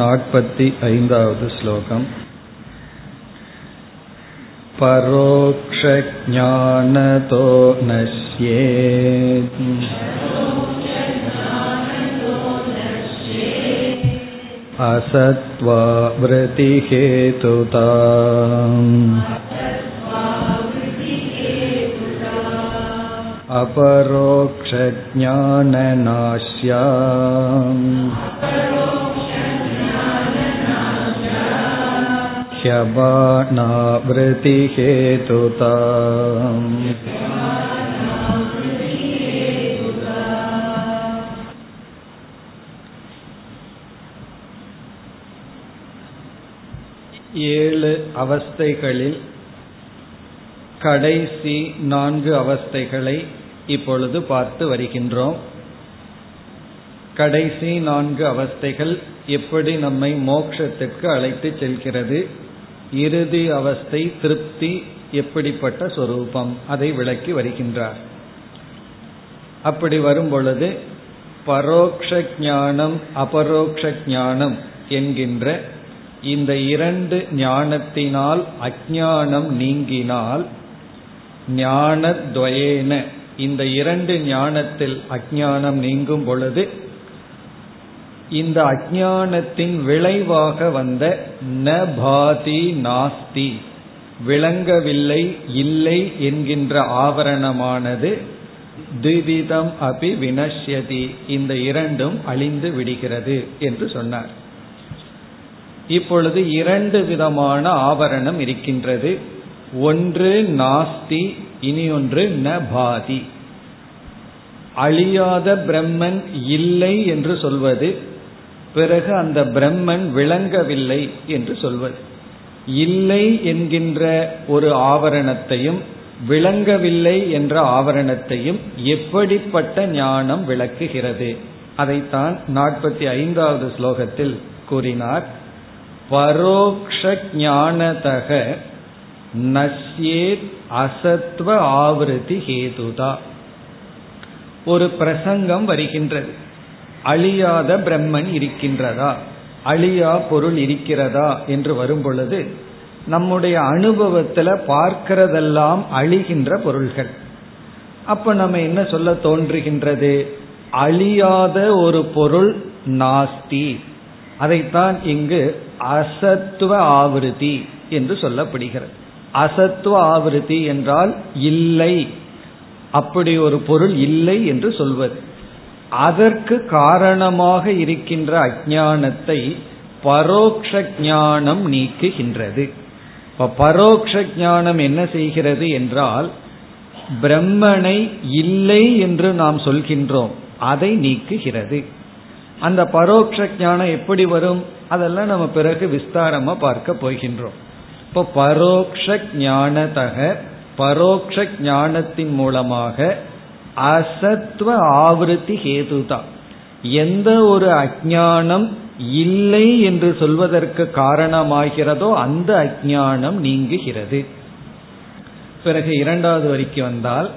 नाट्पति ऐन्दावद् श्लोकम् परोक्षज्ञानतो नश्येत् असत्त्वा वृतिहेतुता अपरोक्षज्ञाननाश्या ह्यबाणावृतिहेतुता ஏழு அவஸ்தைகளில் கடைசி நான்கு அவஸ்தைகளை இப்பொழுது பார்த்து வருகின்றோம் கடைசி நான்கு அவஸ்தைகள் எப்படி நம்மை மோட்சத்துக்கு அழைத்து செல்கிறது இறுதி அவஸ்தை திருப்தி எப்படிப்பட்ட சொரூபம்? அதை விளக்கி வருகின்றார். அப்படி வரும் பொழுது பரோக்ஷ ஞானம் அபரோக்ஷ ஞானம் என்கின்ற இந்த இரண்டு ஞானத்தினால் அஜானம் நீங்கினால் ஞானத்வயேன இந்த இரண்டு ஞானத்தில் அஜானம் நீங்கும் பொழுது இந்த அஜானத்தின் விளைவாக வந்த ந பாதி நாஸ்தி விளங்கவில்லை இல்லை என்கின்ற ஆவரணமானது திவிதம் அபி வினஷ்யதி. இந்த இரண்டும் அழிந்து விடுகிறது என்று சொன்னார். இப்பொழுது இரண்டு விதமான ஆவரணம் இருக்கின்றது. ஒன்று நாஸ்தி இனி ஒன்று ந பாதி. அழியாத பிரம்மன் இல்லை என்று சொல்வது பிறகு அந்த பிரம்மன் விளங்கவில்லை என்று சொல்வது. இல்லை என்கின்ற ஒரு ஆவரணத்தையும் விளங்கவில்லை என்ற ஆவரணத்தையும் எப்படிப்பட்ட ஞானம் விளக்குகிறது? அதைத்தான் நாற்பத்தி ஐந்தாவது ஸ்லோகத்தில் கூறினார். பரோக்ஷானதக நஸ்யேத் அசத்வ ஆவிருதி ஹேதுதா. ஒரு பிரசங்கம் வருகின்றது. அழியாத பிரம்மன் இருக்கின்றதா? அழியா பொருள் இருக்கிறதா? என்று வரும் பொழுது நம்முடைய அனுபவத்துல பார்க்கிறதெல்லாம் அழிகின்ற பொருள்கள். அப்ப நம்ம என்ன சொல்ல தோன்றுகின்றது? அழியாத ஒரு பொருள் நாஸ்தி. அதைத்தான் இங்கு அசத்துவ ஆவிருதி என்று சொல்லப்படுகிறது. அசத்துவ ஆவிருதி என்றால் இல்லை. அப்படி ஒரு பொருள் இல்லை என்று சொல்வது. அதற்கு காரணமாக இருக்கின்ற அஜானத்தை பரோக்ஷ ஞானம் நீக்குகின்றது. இப்ப பரோக்ஷ ஞானம் என்ன செய்கிறது என்றால் பிரம்மனை இல்லை என்று நாம் சொல்கின்றோம் அதை நீக்குகிறது. அந்த பரோக்ஷ ஞானம் எப்படி வரும்? அதெல்லாம் நம்ம பிறகு விஸ்தாரமா பார்க்க போகின்றோம். இப்போ பரோக்ஷ ஞானதக பரோக்ஷ ஞானத்தின் மூலமாக அசத்துவ ஆவருத்தி ஹேதுதான் எந்த ஒரு அஜானம் இல்லை என்று சொல்வதற்கு காரணமாகிறதோ அந்த அஜானம் நீங்குகிறது. பிறகு இரண்டாவது வரிக்கு வந்தால்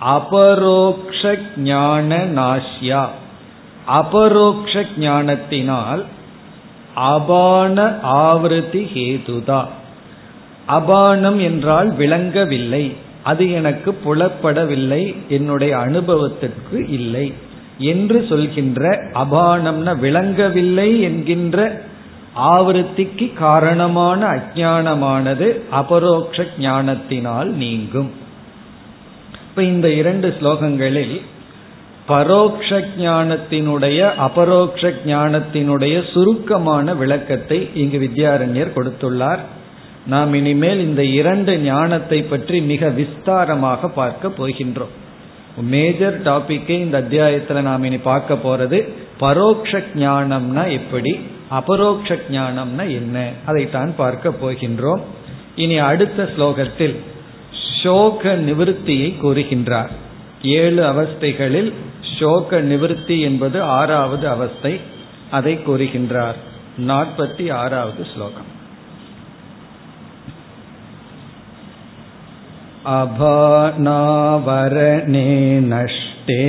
அபரோக்ஷ ஞான நாஷ்யா. அபரோக்ஷ ஞானத்தினால் அபான ஆவருத்தி ஹேதுதா. அபானம் என்றால் விளங்கவில்லை. அது எனக்கு புலப்படவில்லை என்னுடைய அனுபவத்திற்கு இல்லை என்று சொல்கின்ற அபானம்ன விளங்கவில்லை என்கின்ற ஆவருத்திக்கு காரணமான அஜானமானது அபரோக்ஷ ஞானத்தினால் நீங்கும். இப்ப இந்த இரண்டு ஸ்லோகங்களில் பரோக்ஷ ஞானத்தினுடைய அபரோக்ஷ ஞானத்தினுடைய சுருக்கமான விளக்கத்தை இங்கு வித்யாரண்யர் கொடுத்துள்ளார். நாம் இனிமேல் இந்த இரண்டு ஞானத்தை பற்றி மிக விஸ்தாரமாக பார்க்க போகின்றோம். மேஜர் டாபிக்கே இந்த அத்தியாயத்தில் நாம் இனி பார்க்க போறது பரோக்ஷ ஞானம்னா எப்படி அபரோக்ஷ ஞானம்னா என்ன அதைத்தான் பார்க்க போகின்றோம். இனி அடுத்த ஸ்லோகத்தில் சோக நிவிருத்தியை கூறுகின்றார். ஏழு அவஸ்தைகளில் சோக நிவிருத்தி என்பது ஆறாவது அவஸ்தை அதை கூறுகின்றார். நாற்பத்தி ஆறாவது ஸ்லோகம். अभानावरणे नष्टे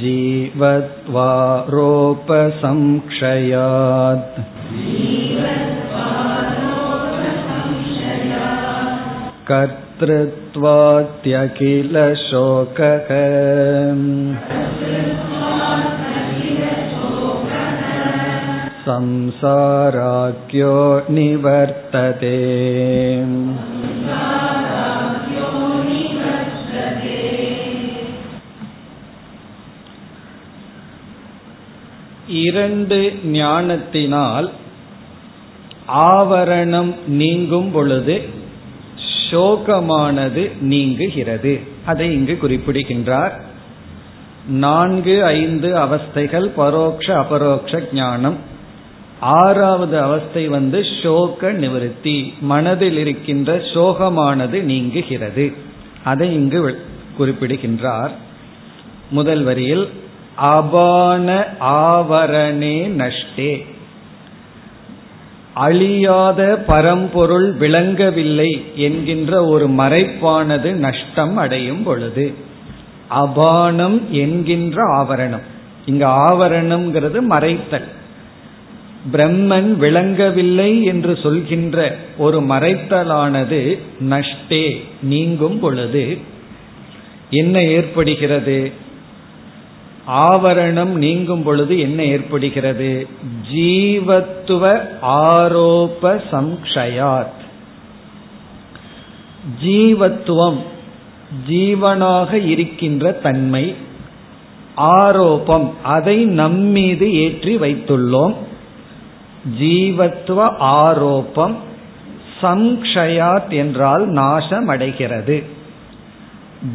जीवत्वारोपसंक्षयात् कर्तृत्वात्यखिलशोकः संसाराख्यो निवर्तते இரண்டு ஞானத்தினால் ஆவரணம் நீங்கும் பொழுது சோகமானது நீங்குகிறது அதை இங்கு குறிப்பிடுகின்றார் நான்கு ஐந்து அவஸ்தைகள் பரோக்ஷ அபரோக்ஷ ஞானம் ஆறாவது அவஸ்தை வந்து சோக நிவர்த்தி. மனதில் இருக்கின்ற சோகமானது நீங்குகிறது. அதை இங்கு குறிப்பிடுகின்றார். முதல் வரியில் அபான ஆவரணே நஷ்டே. அழியாத பரம்பொருள் விளங்கவில்லை என்கின்ற ஒரு மறைப்பானது நஷ்டம் அடையும் பொழுது அபானம் என்கின்ற ஆவரணம். இங்கு ஆவரணம்ங்கிறது மறைத்தல். பிரம்மன் விளங்கவில்லை என்று சொல்கின்ற ஒரு மறைத்தலானது நஷ்டே நீங்கும் பொழுது. என்ன ஏற்படுகிறது? ஆவரணம் நீங்கும் பொழுது என்ன ஏற்படுகிறது? ஜீவத்துவ ஆரோப சம்ஷயாத் ஜீவத்துவம் ஜீவனாக இருக்கின்ற தன்மை ஆரோபம் அதை நம்மீது ஏற்றி வைத்துள்ளோம். ஜீவத்துவ ஆரோப்பம் சம்ஷயாத் என்றால் நாசமடைகிறது.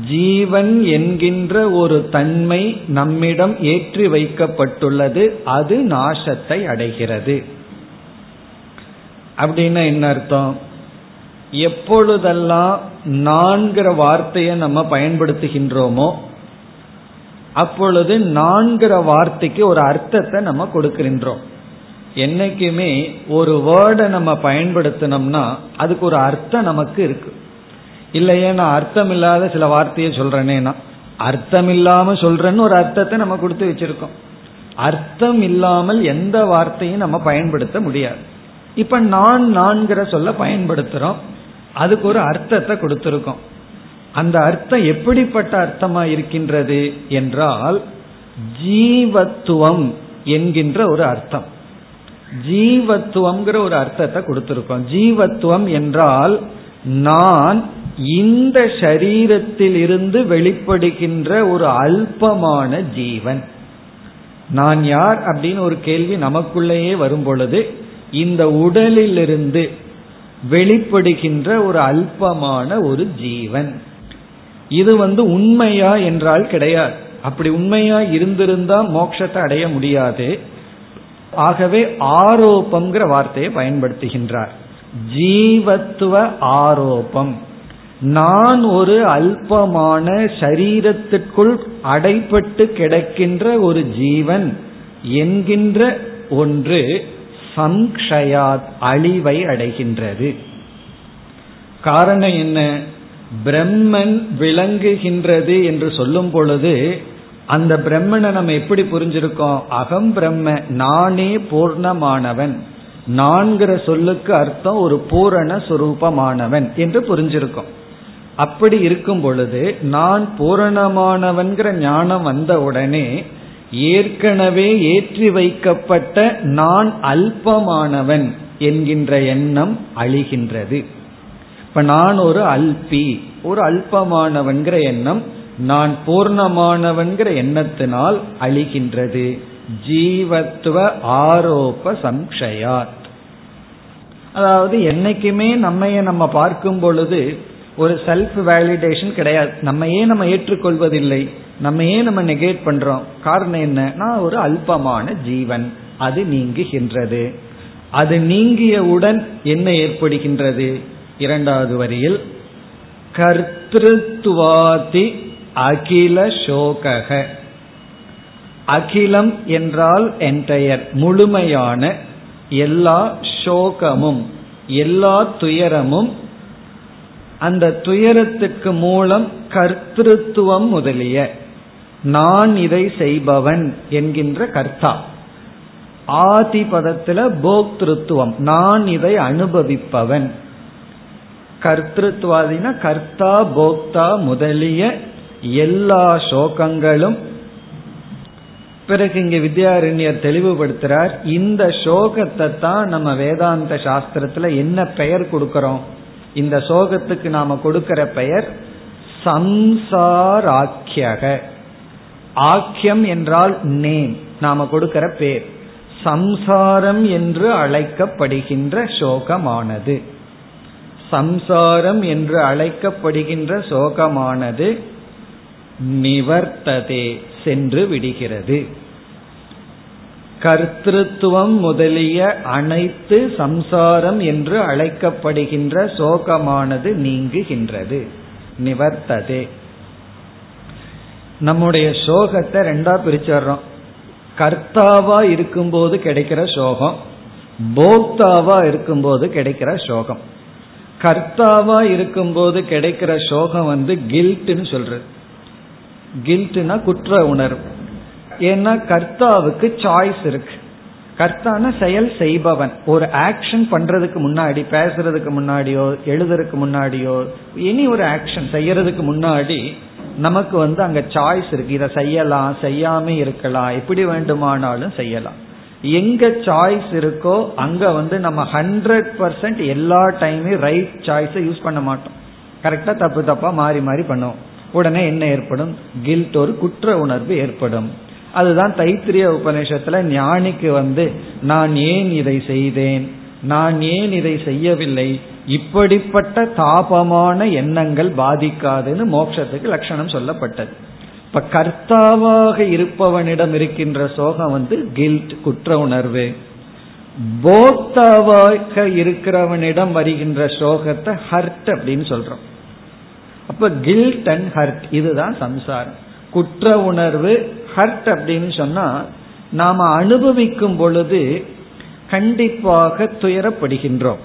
ஜீவன் என்கின்ற ஒரு தன்மை நம்மிடம் ஏற்றி வைக்கப்பட்டுள்ளது அது நாசத்தை அடைகிறது. அப்படின்னா என்ன அர்த்தம்? எப்பொழுதெல்லாம் நான்கிற வார்த்தையை நம்ம பயன்படுத்துகின்றோமோ அப்பொழுது நான்கிற வார்த்தைக்கு ஒரு அர்த்தத்தை நம்ம கொடுக்கின்றோம். என்னைக்குமே ஒரு வேர்டை நம்ம பயன்படுத்தினோம்னா அதுக்கு ஒரு அர்த்தம் நமக்கு இருக்கு. இல்லையே நான் அர்த்தம் இல்லாத சில வார்த்தையை சொல்றேனேனா அர்த்தம் இல்லாம சொல்றேன்னு ஒரு அர்த்தத்தை நம்ம கொடுத்து வச்சிருக்கோம். அர்த்தம் இல்லாமல் எந்த வார்த்தையும் நம்ம பயன்படுத்த முடியாது. இப்ப நான் நான்கிற சொல்ல பயன்படுத்துறோம். அதுக்கு ஒரு அர்த்தத்தை கொடுத்திருக்கோம். அந்த அர்த்தம் எப்படிப்பட்ட அர்த்தமா இருக்கின்றது என்றால் ஜீவத்துவம் என்கின்ற ஒரு அர்த்தம். ஜீவத்துவம்ங்கிற ஒரு அர்த்தத்தை கொடுத்திருக்கோம். ஜீவத்துவம் என்றால் நான் இந்த சரீரத்தில் இருந்து வெளிப்படுகின்ற ஒரு அல்பமான ஜீவன். நான் யார் அப்படின்னு ஒரு கேள்வி நமக்குள்ளேயே வரும் பொழுது இந்த உடலிலிருந்து வெளிப்படுகின்ற ஒரு அல்பமான ஒரு ஜீவன். இது வந்து உண்மையா என்றால் கிடையாது. அப்படி உண்மையா இருந்திருந்தா மோட்சத்தை அடைய முடியாது. ஆகவே ஆரோப்பம்ங்கிற வார்த்தையை பயன்படுத்துகின்றார். ஜீவத்துவ ஆரோப்பம் நான் ஒரு அல்பமான சரீரத்திற்குள் அடைப்பட்டு கிடக்கின்ற ஒரு ஜீவன் என்கின்ற ஒன்று சம்ஷயாத் அழிவை அடைகின்றது. காரணம் என்ன? பிரம்மன் விளங்குகின்றது என்று சொல்லும் பொழுது அந்த பிரம்மனை நம்ம எப்படி புரிஞ்சிருக்கோம்? அகம் பிரம்ம நானே பூர்ணமானவன். நான்கிற சொல்லுக்கு அர்த்தம் ஒரு பூரண சுரூபமானவன் என்று புரிஞ்சிருக்கோம். அப்படி இருக்கும் பொழுது நான் பூரணமானவன்கிற ஞானம் வந்த உடனே ஏற்கனவே ஏற்றி வைக்கப்பட்ட நான் அல்பமானவன் என்கின்ற எண்ணம் அழிகின்றது. இப்ப நான் ஒரு அல்பி ஒரு அல்பமானவன்கிற எண்ணம் நான் பூர்ணமானவன்கிற எண்ணத்தினால் அழிகின்றது. ஜீவத்துவ ஆரோப்ப சம்ஷயாத் அதாவது என்னைக்குமே நம்மைய நம்ம பார்க்கும் பொழுது ஒரு செல்ஃப் வேலிடேஷன் கிடையாது. நம்ம ஏன் நம்ம ஏற்றுக்கொள்வதில்லை. நம்ம ஏன் நம்ம நெகேட் பண்றோம். காரணம் என்ன? நான் ஒரு அல்பமான ஜீவன். அது நீங்குகின்றது. அது நீங்கியவுடன் என்ன ஏற்படுகின்றது? இரண்டாவது வரியில் கர்த்திருவாதி அகில சோகக. அகிலம் என்றால் என்டையர் முழுமையான எல்லா சோகமும் எல்லா துயரமும் அந்த துயரத்துக்கு மூலம் கர்த்திருவம் முதலிய நான் இதை செய்பவன் என்கின்ற கர்த்தா. ஆதி பதத்துல போக்திருத்துவம் நான் இதை அனுபவிப்பவன். கர்த்திருவாதினா கர்த்தா போக்தா முதலிய எல்லா சோகங்களும் பிறகு இங்க வித்யாரண்யர் தெளிவுபடுத்துறார் இந்த சோகத்தை தான் நம்ம வேதாந்த சாஸ்திரத்துல என்ன பெயர் கொடுக்கிறோம்? இந்த சோகத்துக்கு நாம கொடுக்கிற பெயர் சம்சாராக்கியக. ஆக்கியம் என்றால் நேம் நாம கொடுக்கிற பேர். சம்சாரம் என்று அழைக்கப்படுகின்ற சோகமானது. சம்சாரம் என்று அழைக்கப்படுகின்ற சோகமானது நிவர்த்ததே சென்று விடுகிறது. கர்த்தத்துவம் முதலிய அனைத்து சம்சாரம் என்று அழைக்கப்படுகின்ற சோகமானது நீங்குகின்றது. நிவர்த்ததே. நம்முடைய சோகத்தை ரெண்டா பிரிச்சர்றோம் கர்த்தாவா இருக்கும்போது கிடைக்கிற சோகம் போக்தாவா இருக்கும்போது கிடைக்கிற சோகம். கர்த்தாவா இருக்கும்போது கிடைக்கிற சோகம் வந்து கில்ட்னு சொல்றது. கில்ட்னா குற்ற உணர்வு. ஏன்னா கர்த்தாவுக்கு சாய்ஸ் இருக்கு. கர்த்தான செயல் செய்பவன். ஒரு ஆக்ஷன் பண்றதுக்கு முன்னாடி பேசுறதுக்கு முன்னாடியோ எழுதுறதுக்கு முன்னாடியோ இனி ஒரு ஆக்ஷன் செய்யறதுக்கு முன்னாடி நமக்கு வந்து அங்க சாய்ஸ் இருக்கு. இதை செய்யலாம் செய்யாம இருக்கலாம். எப்படி வேண்டுமானாலும் செய்யலாம். எங்க சாய்ஸ் இருக்கோ அங்க வந்து நம்ம ஹண்ட்ரட் பர்சன்ட் எல்லா டைமும் ரைட் சாய்ஸை யூஸ் பண்ண மாட்டோம். கரெக்டா தப்பு தப்பா மாறி மாறி பண்ணுவோம். உடனே என்ன ஏற்படும்? கில்ட் ஒரு குற்ற உணர்வு ஏற்படும். அதுதான் தைத்திரிய உபநிஷத்துல ஞானிக்கு வந்து நான் ஏன் இதை செய்தேன்? நான் ஏன் இதை செய்யவில்லை? இப்படிப்பட்ட தாபமான எண்ணங்கள் பாதிக்காதுன்னு மோட்சத்துக்கு லட்சணம் சொல்லப்பட்டது. இப்ப கர்த்தாவாக இருப்பவனிடம் இருக்கின்ற சோகம் வந்து கில்ட் குற்ற உணர்வு. போக்தாவாக இருக்கிறவனிடம் வருகின்ற சோகத்தை ஹர்ட் அப்படின்னு சொல்றோம். அப்ப கில்ட் அண்ட் ஹர்ட் இதுதான் சம்சாரம். குற்ற உணர்வு ஹர்ட் அப்படின்னு சொன்னா நாம அனுபவிக்கும் பொழுது கண்டிப்பாக துயரப்படுகின்றோம்.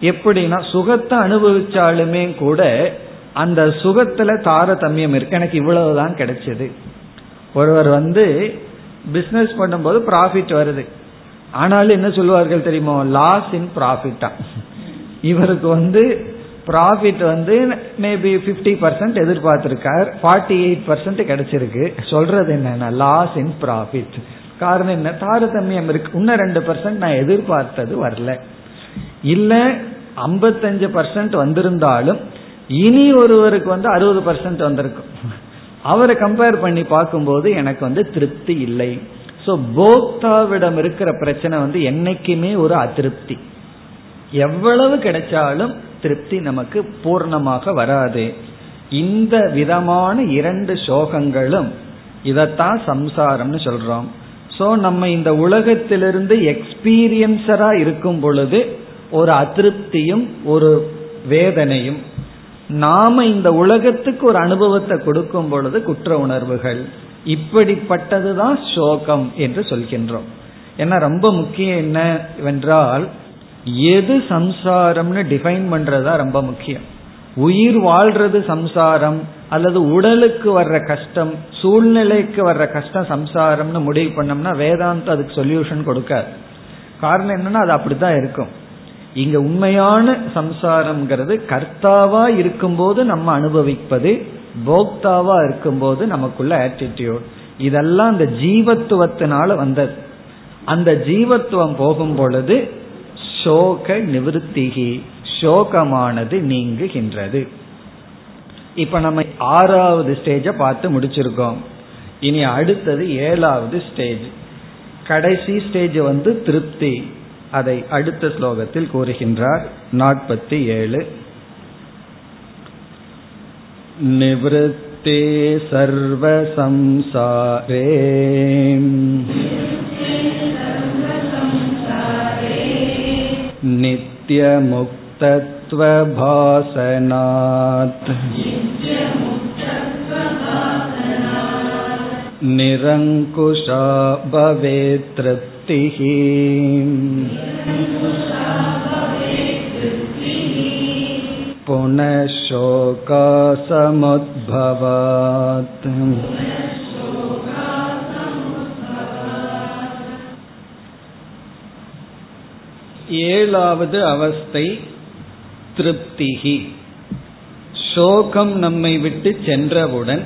எப்படின்னா சுகத்தை அனுபவிச்சாலுமே கூட அந்த சுகத்துல தாரதமியம் இருக்கு. எனக்கு இவ்வளவுதான் கிடைச்சது. ஒருவர் வந்து பிசினஸ் பண்ணும்போது ப்ராஃபிட் வருது. ஆனாலும் என்ன சொல்லுவார்கள் தெரியுமோ? லாஸ் இன் ப்ராஃபிட்டா இவருக்கு வந்து ப்ராஃபிட் வந்து மேபி ஃபிஃப்டி பர்சன்ட் எதிர்பார்த்திருக்கார். ஃபார்ட்டி எயிட் பர்சன்ட் கிடைச்சிருக்கு. சொல்றது என்னன்னா லாஸ் இன் ப்ராஃபிட் காரணம் என்ன? தாரதமியம் இருக்கு. இன்னும் ரெண்டு பர்சன்ட் நான் எதிர்பார்த்தது வரல. இல்ல ஐம்பத்தஞ்சு பர்சன்ட் வந்திருந்தாலும் இனி ஒருவருக்கு வந்து அறுபது பர்சன்ட் வந்திருக்கும். அவரை கம்பேர் பண்ணி பார்க்கும்போது எனக்கு வந்து திருப்தி இல்லை. ஸோ போக்தாவிடம் இருக்கிற பிரச்சனை வந்து என்னைக்குமே ஒரு அதிருப்தி. எவ்வளவு கிடைச்சாலும் திருப்தி நமக்கு பூர்ணமாக வராது. இந்த விதமான இரண்டு சோகங்களும் இதத்தான் சம்சாரம்னு சொல்றோம். சோ நம்ம இந்த உலகத்திலிருந்து எக்ஸ்பீரியன்சரா இருக்கும் பொழுது ஒரு அதிருப்தியும் ஒரு வேதனையும். நாம இந்த உலகத்துக்கு ஒரு அனுபவத்தை கொடுக்கும் பொழுது குற்ற உணர்வுகள். இப்படிப்பட்டதுதான் சோகம் என்று சொல்கின்றோம். ஏன்னா ரொம்ப முக்கியம் என்னவென்றால் எது சம்சாரம்னு டிஃபைன் பண்றதா ரொம்ப முக்கியம். உயிர் வாழ்றது சம்சாரம் அல்லது உடலுக்கு வர்ற கஷ்டம் சூழ்நிலைக்கு வர்ற கஷ்டம் சம்சாரம்னு முடிவு பண்ணோம்னா வேதாந்தம் அதுக்கு சொல்யூஷன் கொடுக்காது. காரணம் என்னன்னா அது அப்படித்தான் இருக்கும். இங்க உண்மையான சம்சாரம்ங்கிறது கர்த்தாவா இருக்கும்போது நம்ம அனுபவிப்பது போக்தாவா இருக்கும்போது நமக்குள்ள ஆட்டிடியூட் இதெல்லாம் அந்த ஜீவத்துவத்தினால வந்தது. அந்த ஜீவத்துவம் போகும் பொழுது சோக நிவத்திகி சோகமானது நீங்குகின்றது. இப்ப நம்ம ஆறாவது ஸ்டேஜ பார்த்து முடிச்சிருக்கோம். இனி அடுத்தது ஏழாவது ஸ்டேஜ் கடைசி ஸ்டேஜ் வந்து திருப்தி. அதை அடுத்த ஸ்லோகத்தில் கூறுகின்றார் நாற்பத்தி ஏழு நிவத்தே சர்வசம்சாரே नित्यमुक्तत्वभासनात् निरङ्कुशा भवेत् तृप्तिः पुनः शोकासमुद्भवात् ஏழாவது அவஸ்தை திருப்திகி. சோகம் நம்மை விட்டு சென்றவுடன்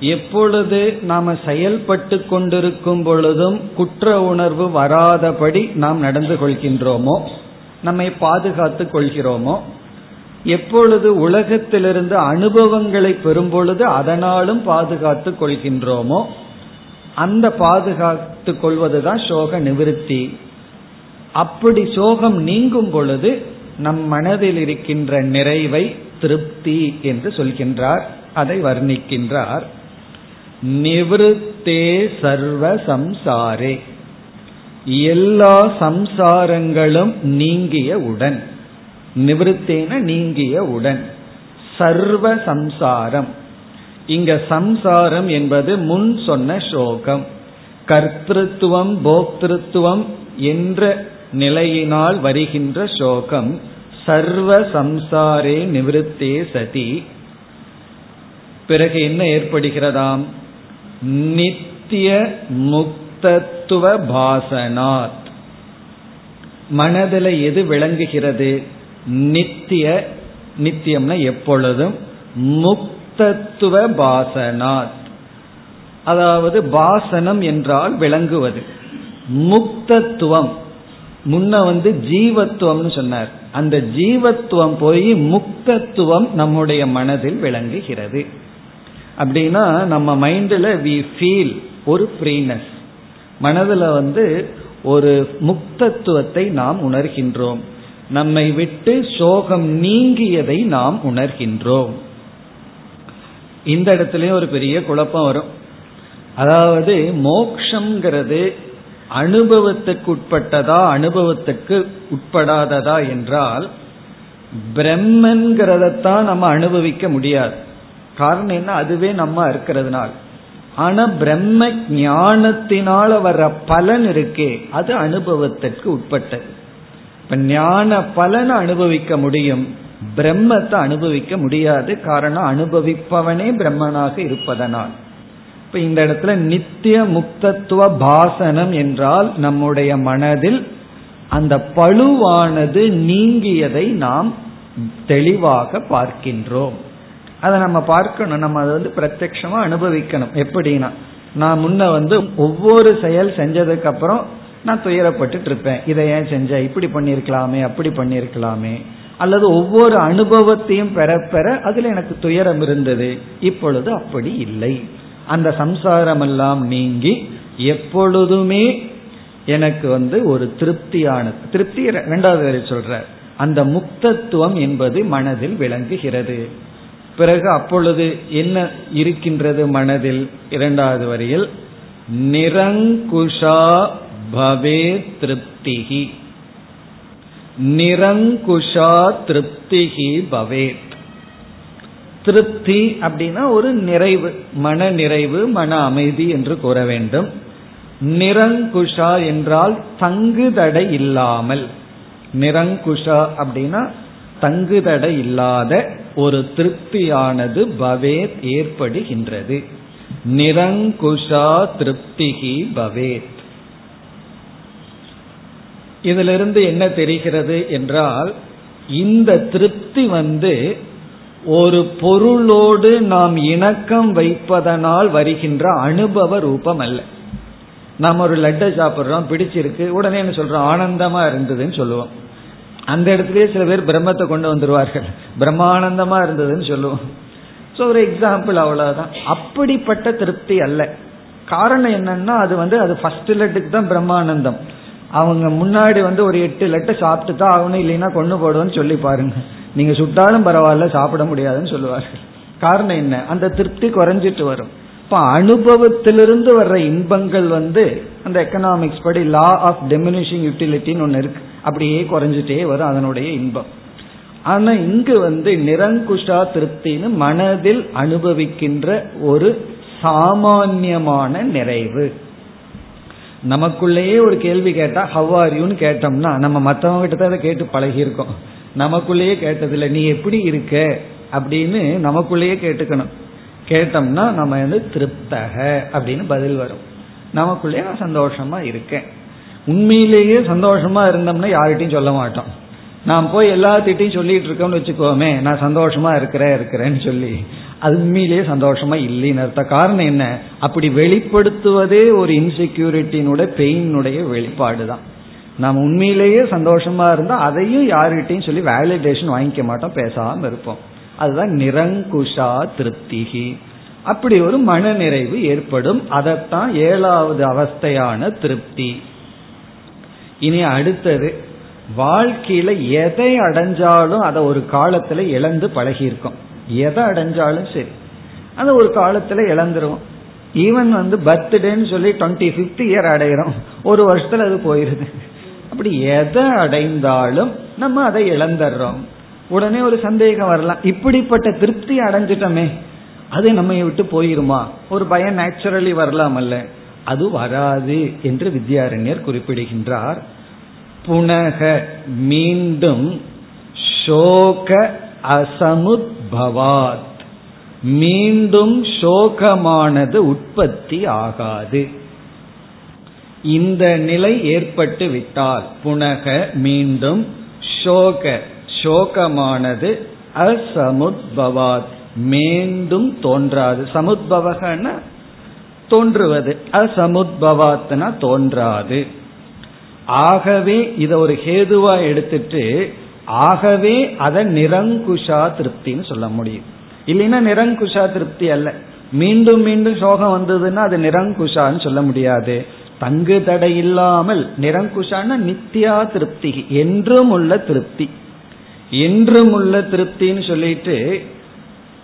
எப்பொழுது நாம செயல்பட்டு கொண்டிருக்கும் பொழுதும் குற்ற உணர்வு வராதபடி நாம் நடந்து கொள்கின்றோமோ நம்மை பாதுகாத்துக் கொள்கிறோமோ எப்பொழுது உலகத்திலிருந்து அனுபவங்களை பெறும் பொழுது அதனாலும் பாதுகாத்துக் கொள்கின்றோமோ அந்த பாதுகாத்துக் கொள்வதுதான் சோக நிவிருத்தி. அப்படி சோகம் நீங்கும் பொழுது நம் மனதில் இருக்கின்ற நிறைவை திருப்தி என்று சொல்கின்றார் அதை வர்ணிக்கின்றார். நிவிருத்தே சர்வ சம்சாரே. எல்லா சம்சாரங்களும் நீங்கிய உடன். நிவிருத்தேன நீங்கிய உடன். சர்வ சம்சாரம். இங்க சம்சாரம் என்பது முன் சொன்ன சோகம். கர்த்திருவம் போக்திருத்துவம் என்ற நிலையினால் வருகின்ற சோகம் சர்வ சம்சாரே நிவிருத்தே சதி. பிறகு என்ன ஏற்படுகிறதாம்? நித்திய முக்தத்துவ பாசனாத். மனதில் எது விளங்குகிறது? நித்திய நித்தியம்னா எப்பொழுதும் முக்தத்துவ பாசனாத். அதாவது பாசனம் என்றால் விளங்குவது. முக்தத்துவம். முன்ன வந்து ஜீவத்துவம்னு சொன்னார். அந்த ஜீவத்துவம் போய் முக்தத்துவம் நம்முடைய மனதில் விளங்குகிறது. அப்படின்னா நம்ம மைண்டில் வி ஃபீல் ஒரு ஃப்ரீனஸ் மனதில் வந்து ஒரு முக்தத்துவத்தை நாம் உணர்கின்றோம். நம்மை விட்டு சோகம் நீங்கியதை நாம் உணர்கின்றோம். இந்த இடத்துலயும் ஒரு பெரிய குழப்பம் வரும். அதாவது மோக்ஷங்கிறது அனுபவத்துக்கு உட்பட்டதா அனுபவத்துக்கு உட்படாததா என்றால் பிரம்மன்கிறதத்தான் நம்ம அனுபவிக்க முடியாது. காரணம் என்ன? அதுவே நம்ம இருக்கிறதுனால். ஆனா பிரம்ம ஞானத்தினால வர்ற பலன் இருக்கே அது அனுபவத்திற்கு உட்பட்டது. இப்ப ஞான பலனை அனுபவிக்க முடியும் பிரம்மத்தை அனுபவிக்க முடியாது. காரணம் அனுபவிப்பவனே பிரம்மனாக இருப்பதனால். இப்ப இந்த இடத்துல நித்திய முக்தத்துவ பாசனம் என்றால் நம்முடைய மனதில் அந்த பழுவானது நீங்கியதை நாம் தெளிவாக பார்க்கின்றோம். அதை நம்ம பார்க்கணும். நம்ம அதை வந்து பிரத்யமா அனுபவிக்கணும். எப்படின்னா நான் முன்ன வந்து ஒவ்வொரு செயல் செஞ்சதுக்கு அப்புறம் நான் துயரப்பட்டு இருப்பேன். இதை ஏன் செஞ்ச? இப்படி பண்ணிருக்கலாமே அப்படி பண்ணிருக்கலாமே அல்லது ஒவ்வொரு அனுபவத்தையும் பெற பெற அதுல எனக்கு துயரம் இருந்தது. இப்பொழுது அப்படி இல்லை. அந்த சம்சாரம் எல்லாம் நீங்கி எப்பொழுதுமே எனக்கு வந்து ஒரு திருப்தியான திருப்தி ரெண்டாவது சொல்ற அந்த முக்தத்துவம் என்பது மனதில் விளங்குகிறது. பிறகு அப்பொழுது என்ன இருக்கின்றது மனதில்? இரண்டாவது வரியில் நிரங்குஷா பவே திருப்திகி நிரங்குஷா திருப்திகி பவேத் திருப்தி அப்படின்னா ஒரு நிறைவு மன நிறைவு மன அமைதி என்று கூற வேண்டும். நிரங்குஷா என்றால் தங்குதடை இல்லாமல். நிரங்குஷா அப்படின்னா தங்குதடை இல்லாத ஒரு திருப்தியானது பவேத் ஏற்படுகின்றது. நிரங்குஷா திருப்திகி பவேத். இதிலிருந்து என்ன தெரிகிறது என்றால் இந்த திருப்தி வந்து ஒரு பொருளோடு நாம் இணக்கம் வைப்பதனால் வருகின்ற அனுபவ ரூபம் அல்ல நாம் ஒரு லட்டை சாப்பிட்றோம் பிடிச்சிருக்கு உடனே என்ன சொல்றோம்? ஆனந்தமா இருந்ததுன்னு சொல்லுவோம். அந்த இடத்துலயே சில பேர் பிரம்மத்தை கொண்டு வந்துருவார்கள். பிரம்மானந்தமா இருந்ததுன்னு சொல்லுவோம். ஸோ ஒரு எக்ஸாம்பிள் அவ்வளவுதான். அப்படிப்பட்ட திருப்தி அல்ல. காரணம் என்னன்னா அது வந்து அது ஃபர்ஸ்ட் லட்டுக்கு தான் பிரம்மானந்தம். அவங்க முன்னாடி வந்து ஒரு எட்டு லட்டை சாப்பிட்டு தான் ஆகணும் இல்லைன்னா கொண்டு போடுவோம்னு சொல்லி பாருங்க. நீங்க சுட்டாலும் பரவாயில்ல சாப்பிட முடியாதுன்னு சொல்லுவார்கள். காரணம் என்ன? அந்த திருப்தி குறைஞ்சிட்டு வரும். இப்ப அனுபவத்திலிருந்து வர்ற இன்பங்கள் வந்து அந்த எக்கனாமிக்ஸ் படி லா ஆஃப் டெமினிஷிங் யூட்டிலிட்டின்னு ஒன்று இருக்கு. அப்படியே குறைஞ்சிட்டே வரும் அதனுடைய இன்பம். ஆனா இங்கு வந்து நிரங்குஷா திருப்தின்னு மனதில் அனுபவிக்கின்ற ஒரு சாமான்யமான நிறைவு. நமக்குள்ளேயே ஒரு கேள்வி கேட்டா ஹவ் ஆர் யூன்னு கேட்டோம்னா நம்ம மற்றவங்க கிட்ட தான் கேட்டு பழகியிருக்கோம். நமக்குள்ளேயே கேட்டதில்லை. நீ எப்படி இருக்க? அப்படின்னு நமக்குள்ளேயே கேட்டுக்கணும். கேட்டோம்னா நம்ம வந்து திருப்தக அப்படின்னு பதில் வரும். நமக்குள்ளேயே நான் சந்தோஷமா இருக்கேன். உண்மையிலேயே சந்தோஷமா இருந்தோம்னா யார்கிட்டையும் சொல்ல மாட்டோம். நான் போய் எல்லாத்திட்டையும் சொல்லிட்டு இருக்கோம்னு வச்சுக்கோமே நான் சந்தோஷமா இருக்கிறேன் இருக்கிறேன்னு சொல்லி அது உண்மையிலேயே சந்தோஷமா இல்லைன்னு அர்த்த காரணம் என்ன? அப்படி வெளிப்படுத்துவதே ஒரு இன்செக்யூரிட்டியினுடைய பெயினுடைய வெளிப்பாடு தான் நாம் உண்மையிலேயே சந்தோஷமா இருந்தா அதையும் யாருகிட்டையும் சொல்லி வேலிடேஷன் வாங்கிக்க மாட்டோம் பேசாம இருப்போம். அதுதான் நிரங்குஷா திருப்திகி அப்படி ஒரு மன நிறைவு ஏற்படும். அதைத்தான் ஏழாவது அவஸ்தையான திருப்தி. இனி அடுத்தது வாழ்க்கையில எதை அடைஞ்சாலும் அதை ஒரு காலத்துல இழந்து பழகியிருக்கோம். எதை அடைஞ்சாலும் சரி அதை ஒரு காலத்துல இழந்துருவோம். ஈவன் வந்து பர்த்டேன்னு சொல்லி டுவெண்ட்டி பிப்த் இயர் அடைகிறோம் ஒரு வருஷத்துல அது போயிருது. அப்படி எதை அடைந்தாலும் நம்ம அதை இழந்துடுறோம். உடனே ஒரு சந்தேகம் வரலாம். இப்படிப்பட்ட திருப்தி அடைஞ்சிட்டோமே அது நம்ம விட்டு போயிருமா? ஒரு பயம் நேச்சுரலி வரலாம் அல்ல அது வராது என்று வித்யாரண்யர் குறிப்பிடுகின்றார். புனக மீண்டும் சோக அசமுத்பவாத். மீண்டும் சோகமானது உற்பத்தி ஆகாது. இந்த நிலை ஏற்பட்டு விட்டால் புனக மீண்டும் சோக சோகமானது அசமுத்பவாத் மீண்டும் தோன்றாது. சமுத்பவகன தோன்றுவது. அசமுத்பவாத்னா தோன்றாது. ஆகவே இதை ஒரு ஹேதுவா எடுத்துட்டு ஆகவே அதை நிரங்குஷா திருப்தின்னு சொல்ல முடியும். இல்லைன்னா நிரங்குஷா திருப்தி அல்ல. மீண்டும் மீண்டும் சோகம் வந்ததுன்னா அது நிரங்குஷான்னு சொல்ல முடியாது. தங்கு தடை இல்லாமல் நிரங்குஷான நித்தியா திருப்தி என்றும் உள்ள திருப்தி. என்றும் உள்ள திருப்தின்னு சொல்லிட்டு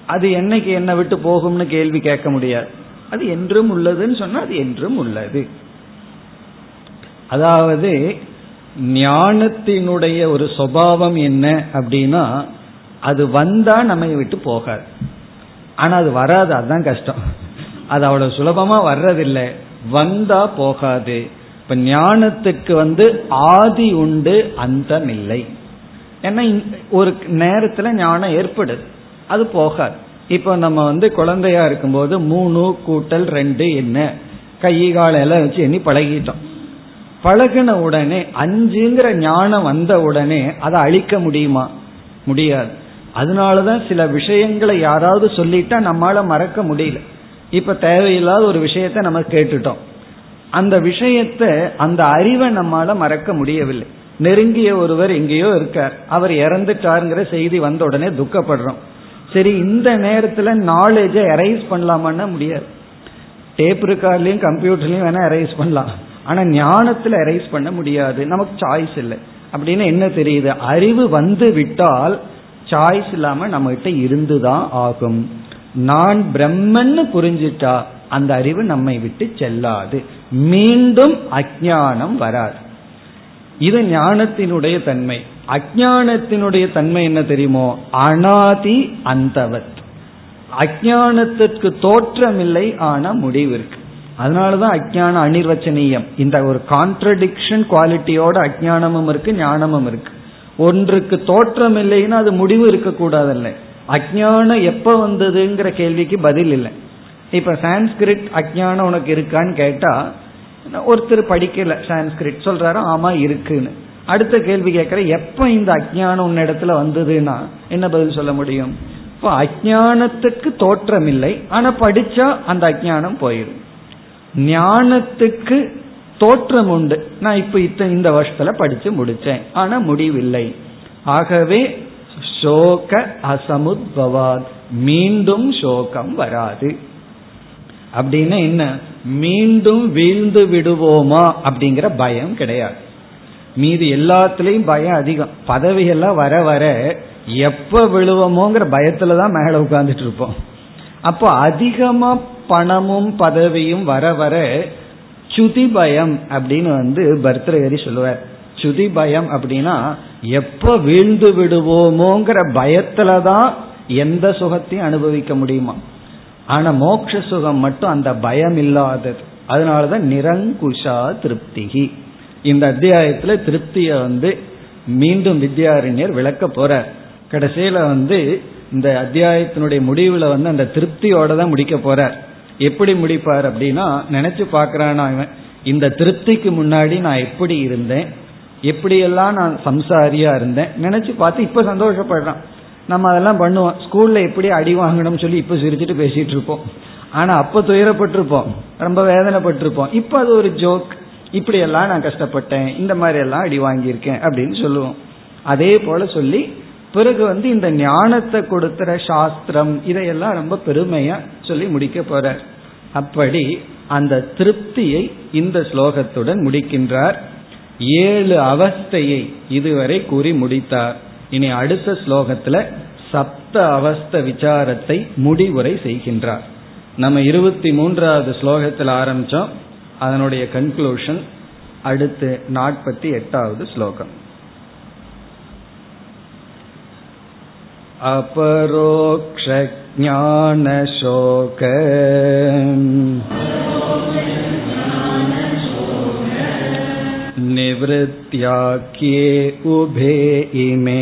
அது என்னைக்கு என்னை விட்டு போகும்னு கேள்வி கேட்க முடியாது. அது என்றும் உள்ளதுன்னு சொன்னா அது என்றும் உள்ளது. அதாவது ஞானத்தினுடைய ஒரு சுவாவம் என்ன அப்படின்னா அது வந்தா நம்ம விட்டு போகாது. ஆனா அது வராது அதுதான் கஷ்டம். அது அவ்வளவு சுலபமா வர்றதில்லை. வந்தா போகாது. இப்ப ஞானத்துக்கு வந்து ஆதி உண்டு அந்தம் இல்லை. ஏன்னா ஒரு நேரத்துல ஞானம் ஏற்படுது. அது போகாது. இப்போ நம்ம வந்து குழந்தையா இருக்கும்போது மூணு கூட்டல் ரெண்டு என்ன? கை காலெல்லாம் வச்சு எண்ணி பழகிட்டோம். பழகின உடனே அஞ்சுங்கிற ஞானம் வந்த உடனே அதை அழிக்க முடியுமா? முடியாது. அதனாலதான் சில விஷயங்களை யாராவது சொல்லிட்டா நம்மளால மறக்க முடியல. இப்ப தேவையில்லாத ஒரு விஷயத்த நம்ம கேட்டுட்டோம். அந்த விஷயத்த அந்த அறிவை நம்மால மறக்க முடியவில்லை. நெருங்கிய ஒருவர் எங்கேயோ இருக்கார். அவர் இறந்துட்டாருங்கிற செய்தி வந்த உடனே துக்கப்படுறோம். சரி இந்த நேரத்துல நாலேஜ எரைஸ் பண்ணலாமான்னா முடியாது. டேப் ரெக்கார்ட்லயும் கம்ப்யூட்டர்லயும் வேணா எரைஸ் பண்ணலாம். ஆனா ஞானத்துல எரைஸ் பண்ண முடியாது. நமக்கு சாய்ஸ் இல்லை. அப்படின்னு என்ன தெரியுது? அறிவு வந்து விட்டால் சாய்ஸ் இல்லாம நம்ம கிட்ட இருந்துதான் ஆகும். நான் பிரம்மன்னு புரிஞ்சிட்டா அந்த அறிவு நம்மை விட்டு செல்லாது. மீண்டும் அஜானம் வராது. இது ஞானத்தினுடைய தன்மை. அஜானத்தினுடைய தன்மை என்ன தெரியுமோ? அனாதி அந்தவத். அஜானத்திற்கு தோற்றமில்லை ஆனா முடிவு இருக்கு. அதனாலதான் அஜான அனிர்வச்சனீயம். இந்த ஒரு கான்ட்ரடிக்ஷன் குவாலிட்டியோட அஜானமும் இருக்கு ஞானமும் இருக்கு. ஒன்றுக்கு தோற்றம் இல்லைன்னா அது முடிவு இருக்கக்கூடாதல்ல அஜானம் எப்ப வந்ததுங்கிற கேள்விக்கு பதில் இல்லை. இப்ப சான்ஸ்கிரிட் அஜானம் உனக்கு இருக்கான்னு கேட்டா ஒருத்தர் படிக்கல சான்ஸ்கிரிட் சொல்றாரு ஆமா இருக்குன்னு. அடுத்த கேள்வி கேட்கிற எப்ப இந்த அஜானம் உன்ன இடத்துல வந்ததுன்னா என்ன பதில் சொல்ல முடியும்? இப்போ அஜானத்துக்கு தோற்றம் இல்லை ஆனா படிச்சா அந்த அஜானம் போயிடும் ஞானத்துக்கு தோற்றம் உண்டு. நான் இப்ப இத்த இந்த வருஷத்துல படிச்சு முடிச்சேன் ஆனா முடிவில்லை. ஆகவே சோக அசமுத்பவாத். மீண்டும் சோகம் வராது. அப்படின்னா என்ன? மீண்டும் வீழ்ந்து விடுவோமா? அப்படிங்கிற பயம் கிடையாது. மீது எல்லாத்துலயும் பயம் அதிகம். பதவியெல்லாம் வர வர எப்ப விழுவோமோங்கிற பயத்துல தான் மேல உட்கார்ந்துட்டு இருப்போம். அப்போ அதிகமா பணமும் பதவியும் வர வர சுதி பயம் அப்படின்னு வந்து பர்தரகரி சொல்லுவார். சுதி பயம் அப்படின்னா எப்ப வீழ்ந்து விடுவோமோங்கிற பயத்துலதான் எந்த சுகத்தையும் அனுபவிக்க முடியுமா? ஆனா மோட்ச சுகம் மட்டும் அந்த பயம் இல்லாதது. அதனாலதான் நிரங்குஷா திருப்திகி. இந்த அத்தியாயத்துல திருப்திய வந்து மீண்டும் வித்யாரண்யர் விளக்க போற கடைசியில வந்து இந்த அத்தியாயத்தினுடைய முடிவுல வந்து அந்த திருப்தியோட தான் முடிக்க போறார். எப்படி முடிப்பார் அப்படின்னா நினைச்சு பாக்குறான் அவன் இந்த திருப்திக்கு முன்னாடி நான் எப்படி இருந்தேன்? எப்படியெல்லாம் நான் சம்சாரியா இருந்தேன் நினைச்சு பார்த்து இப்ப சந்தோஷப்படுறான். நம்ம அதெல்லாம் பண்ணுவோம். ஸ்கூல்ல எப்படி அடி வாங்கணும்னு சொல்லி இப்ப சிரிச்சுட்டு பேசிட்டு இருப்போம். ஆனா அப்ப துயரப்பட்டிருப்போம். ரொம்ப வேதனைப்பட்டிருப்போம். இப்ப அது ஒரு ஜோக். இப்படி எல்லாம் நான் கஷ்டப்பட்டேன். இந்த மாதிரி எல்லாம் அடி வாங்கியிருக்கேன் அப்படின்னு சொல்லுவோம். அதே போல சொல்லி பிறகு வந்து இந்த ஞானத்தை கொடுக்கிற சாஸ்திரம் இதையெல்லாம் ரொம்ப பெருமையா சொல்லி முடிக்க போற அப்படி அந்த திருப்தியை இந்த ஸ்லோகத்துடன் முடிக்கின்றார். ஏழு அவஸ்தையை இதுவரை கூறி முடித்தார் இனி அடுத்த ஸ்லோகத்துல சப்த அவஸ்த விசாரத்தை முடிவுரை செய்கின்றார் நம்ம இருபத்தி மூன்றாவது ஸ்லோகத்தில் ஆரம்பிச்சோம் அதனுடைய கன்க்ளூஷன் அடுத்து நாற்பத்தி எட்டாவது ஸ்லோகம் अपरोक्षज्ञानशोक निवृत्त्याख्ये उभे इमे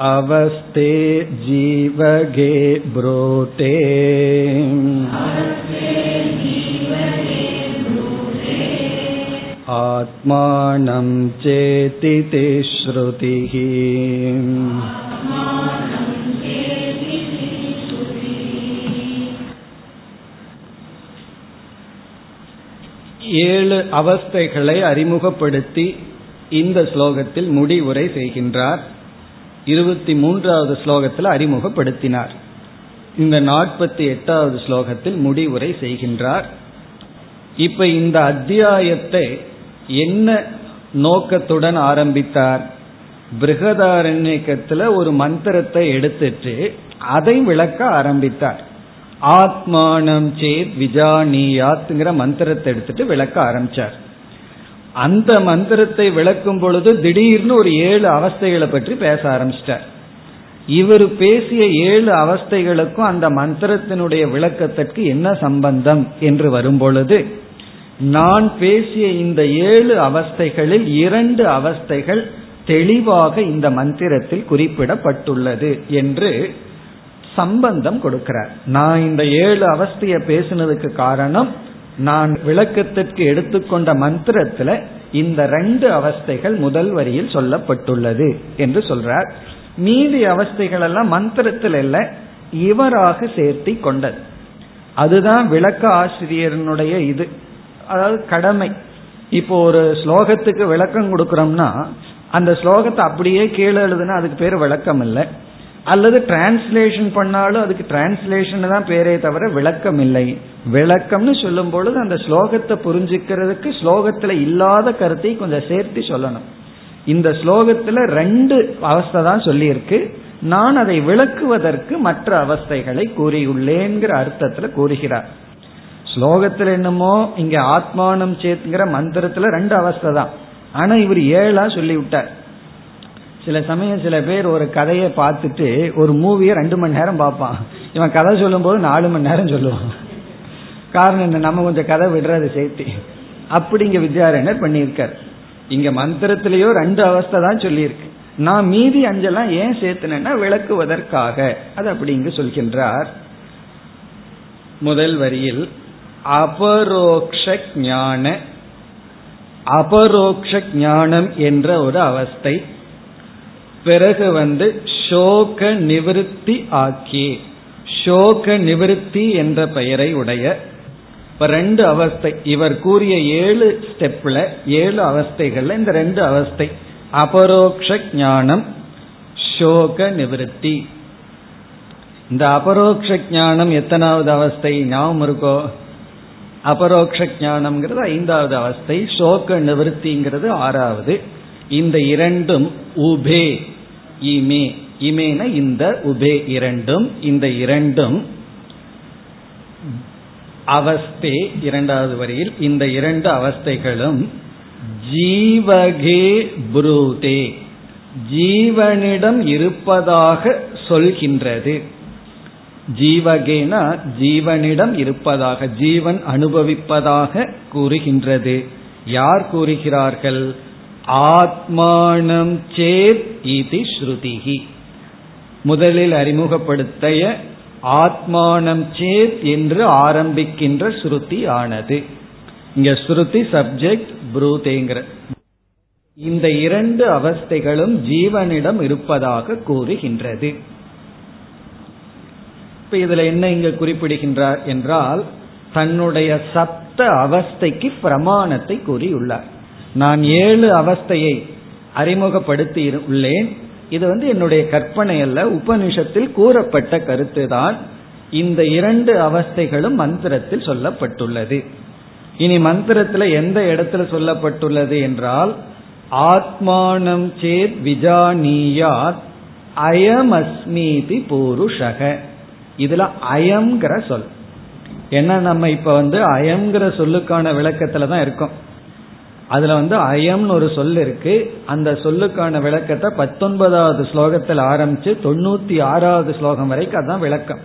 अवस्थे जीवगे ब्रूते आत्मानं चेति ते ஏழு அவஸ்தைகளை அறிமுகப்படுத்தி இந்த ஸ்லோகத்தில் முடிவுரை செய்கின்றார். இருபத்தி மூன்றாவது ஸ்லோகத்தில் அறிமுகப்படுத்தினார். இந்த நாற்பத்தி எட்டாவது ஸ்லோகத்தில் முடிவுரை செய்கின்றார். இப்ப இந்த அத்தியாயத்தை என்ன நோக்கத்துடன் ஆரம்பித்தார்? பிருகதாரண்யக்கத்துல ஒரு மந்திரத்தை எடுத்துட்டு அதை விளக்க ஆரம்பித்தார். ஆத்மானம் சேத் விஜானியாத்ங்கிற மந்திரத்தை எடுத்துட்டு விளக்க ஆரம்பிச்சார். அந்த மந்திரத்தை விளக்கும் பொழுது திடீர்னு ஒரு ஏழு அவஸ்தைகளை பற்றி பேச ஆரம்பிச்சிட்டார். இவர் பேசிய ஏழு அவஸ்தைகளுக்கும் அந்த மந்திரத்தினுடைய விளக்கத்திற்கு என்ன சம்பந்தம் என்று வரும் பொழுது நான் பேசிய இந்த ஏழு அவஸ்தைகளில் இரண்டு அவஸ்தைகள் தெளிவாக இந்த மந்திரத்தில் குறிப்பிடப்பட்டுள்ளது என்று சம்பந்தம் கொடுக்கிறார். நான் இந்த ஏழு அவஸ்தைய பேசினதுக்கு காரணம் நான் விளக்கத்திற்கு எடுத்துக்கொண்ட மந்திரத்துல இந்த ரெண்டு அவஸ்தைகள் முதல் வரியில் சொல்லப்பட்டுள்ளது என்று சொல்றார். மீதி அவஸ்தைகள் எல்லாம் மந்திரத்தில் இல்ல இவராக சேர்த்தி கொண்டது. அதுதான் விளக்க ஆசிரியரனுடைய இது. அதாவது கடமை. இப்போ ஒரு ஸ்லோகத்துக்கு விளக்கம் கொடுக்கறோம்னா அந்த ஸ்லோகத்தை அப்படியே கீழே எழுதுனா அதுக்கு பேர் விளக்கம் இல்லை. அல்லது டிரான்ஸ்லேஷன் பண்ணாலும் அதுக்கு டிரான்ஸ்லேஷன் தான் பேரே தவிர விளக்கம் இல்லை. விளக்கம்னு சொல்லும் பொழுது அந்த ஸ்லோகத்தை புரிஞ்சுக்கிறதுக்கு ஸ்லோகத்துல இல்லாத கருத்தை கொஞ்சம் சேர்த்து சொல்லணும். இந்த ஸ்லோகத்துல ரெண்டு அவஸ்தை தான் சொல்லியிருக்கு. நான் அதை விளக்குவதற்கு மற்ற அவஸ்தைகளை கூறியுள்ளேங்கிற அர்த்தத்துல கூறுகிறார். ஸ்லோகத்துல என்னமோ இங்க ஆத்மானம் சேத்துங்கிற மந்திரத்துல ரெண்டு அவஸ்தை தான். ஆனா இவர் ஏழா சொல்லி விட்டார் சில சமயம் சில பேர் ஒரு கதையை பார்த்துட்டு ஒரு மூவியை ரெண்டு மணி நேரம் பார்ப்பான். இவன் கதை சொல்லும்போது நாலு மணி நேரம் சொல்லுவான். காரணம் என்ன? நம்ம கொஞ்சம் கதை விடுறது சேர்த்து அப்படி இங்க வித்யாரண்யர் பண்ணியிருக்கார். இங்க மந்திரத்திலேயோ ரெண்டு அவஸ்தை தான் சொல்லியிருக்கு. நான் மீதி அஞ்செல்லாம் ஏன் சேர்த்துனேன்னா விளக்குவதற்காக. அது அப்படி இங்கு சொல்கின்றார். முதல் வரியில் அபரோக்ஷ ஞான அபரோக்ஷ ஞானம் என்ற ஒரு அவஸ்தை பிறகு வந்து சோக நிவிருத்தி ஆக்கி சோக நிவிருத்தி என்ற பெயரை உடைய இப்ப ரெண்டு அவஸ்தை இவர் கூறிய ஏழு ஸ்டெப்ல ஏழு அவஸ்தைகள்ல இந்த ரெண்டு அவஸ்தை அபரோக்ஷ ஞானம் சோக நிவிருத்தி. இந்த அபரோக்ஷ ஞானம் எத்தனாவது அவஸ்தை? ஞாபகம் இருக்கோ? அபரோக்ஷ ஞானம்ங்கிறது ஐந்தாவது அவஸ்தை சோக நிவர்த்திங்கிறது ஆறாவது. இந்த இரண்டும் உபே. இமே. இமேன இந்த உபே இரண்டும் இந்த இரண்டும் அவஸ்தே இரண்டாவது வரியில் இந்த இரண்டு அவஸ்தைகளும் ஜீவகே புரூதே. ஜீவனிடம் இருப்பதாக சொல்கின்றது. ஜீவகேனா ஜீவனிடம் இருப்பதாக ஜீவன் அனுபவிப்பதாக கூறுகின்றது. யார் கூறுகிறார்கள்? ஆத்மானம் சேத் இது ஸ்ருதிகி முதலில் அறிமுகப்படுத்திய ஆத்மானம் சேத் என்று ஆரம்பிக்கின்ற ஸ்ருதி ஆனது இங்க ஸ்ருதி சப்ஜெக்ட் புரூதேங்கிற. இந்த இரண்டு அவஸ்தைகளும் ஜீவனிடம் இருப்பதாக கூறுகின்றது. இப்ப இதுல என்ன இங்க குறிப்பிடுகின்றார் என்றால் தன்னுடைய சப்த அவஸ்தைக்கு பிரமாணத்தை கூறியுள்ளார். நான் ஏழு அவஸ்தையை அறிமுகப்படுத்தி உள்ளேன் இது வந்து என்னுடைய கற்பனை அல்ல உபனிஷத்தில் கூறப்பட்ட கருத்து தான் இந்த இரண்டு அவஸ்தைகளும் மந்திரத்தில் சொல்லப்பட்டுள்ளது. இனி மந்திரத்தில் எந்த இடத்துல சொல்லப்பட்டுள்ளது என்றால் ஆத்மானம் சேத் விஜானியாத் அயமஸ்மீதி பூருஷக. இதுல அயம்ங்கிற சொல். ஏன்னா நம்ம இப்ப வந்து அயம்ங்கிற சொல்லுக்கான விளக்கத்துல தான் இருக்கோம். அதுல வந்து அயம்னு ஒரு சொல் இருக்கு. அந்த சொல்லுக்கான விளக்கத்தை பத்தொன்பதாவது ஸ்லோகத்தில் ஆரம்பிச்சு தொண்ணூத்தி ஆறாவது ஸ்லோகம் வரைக்கும் அதுதான் விளக்கம்.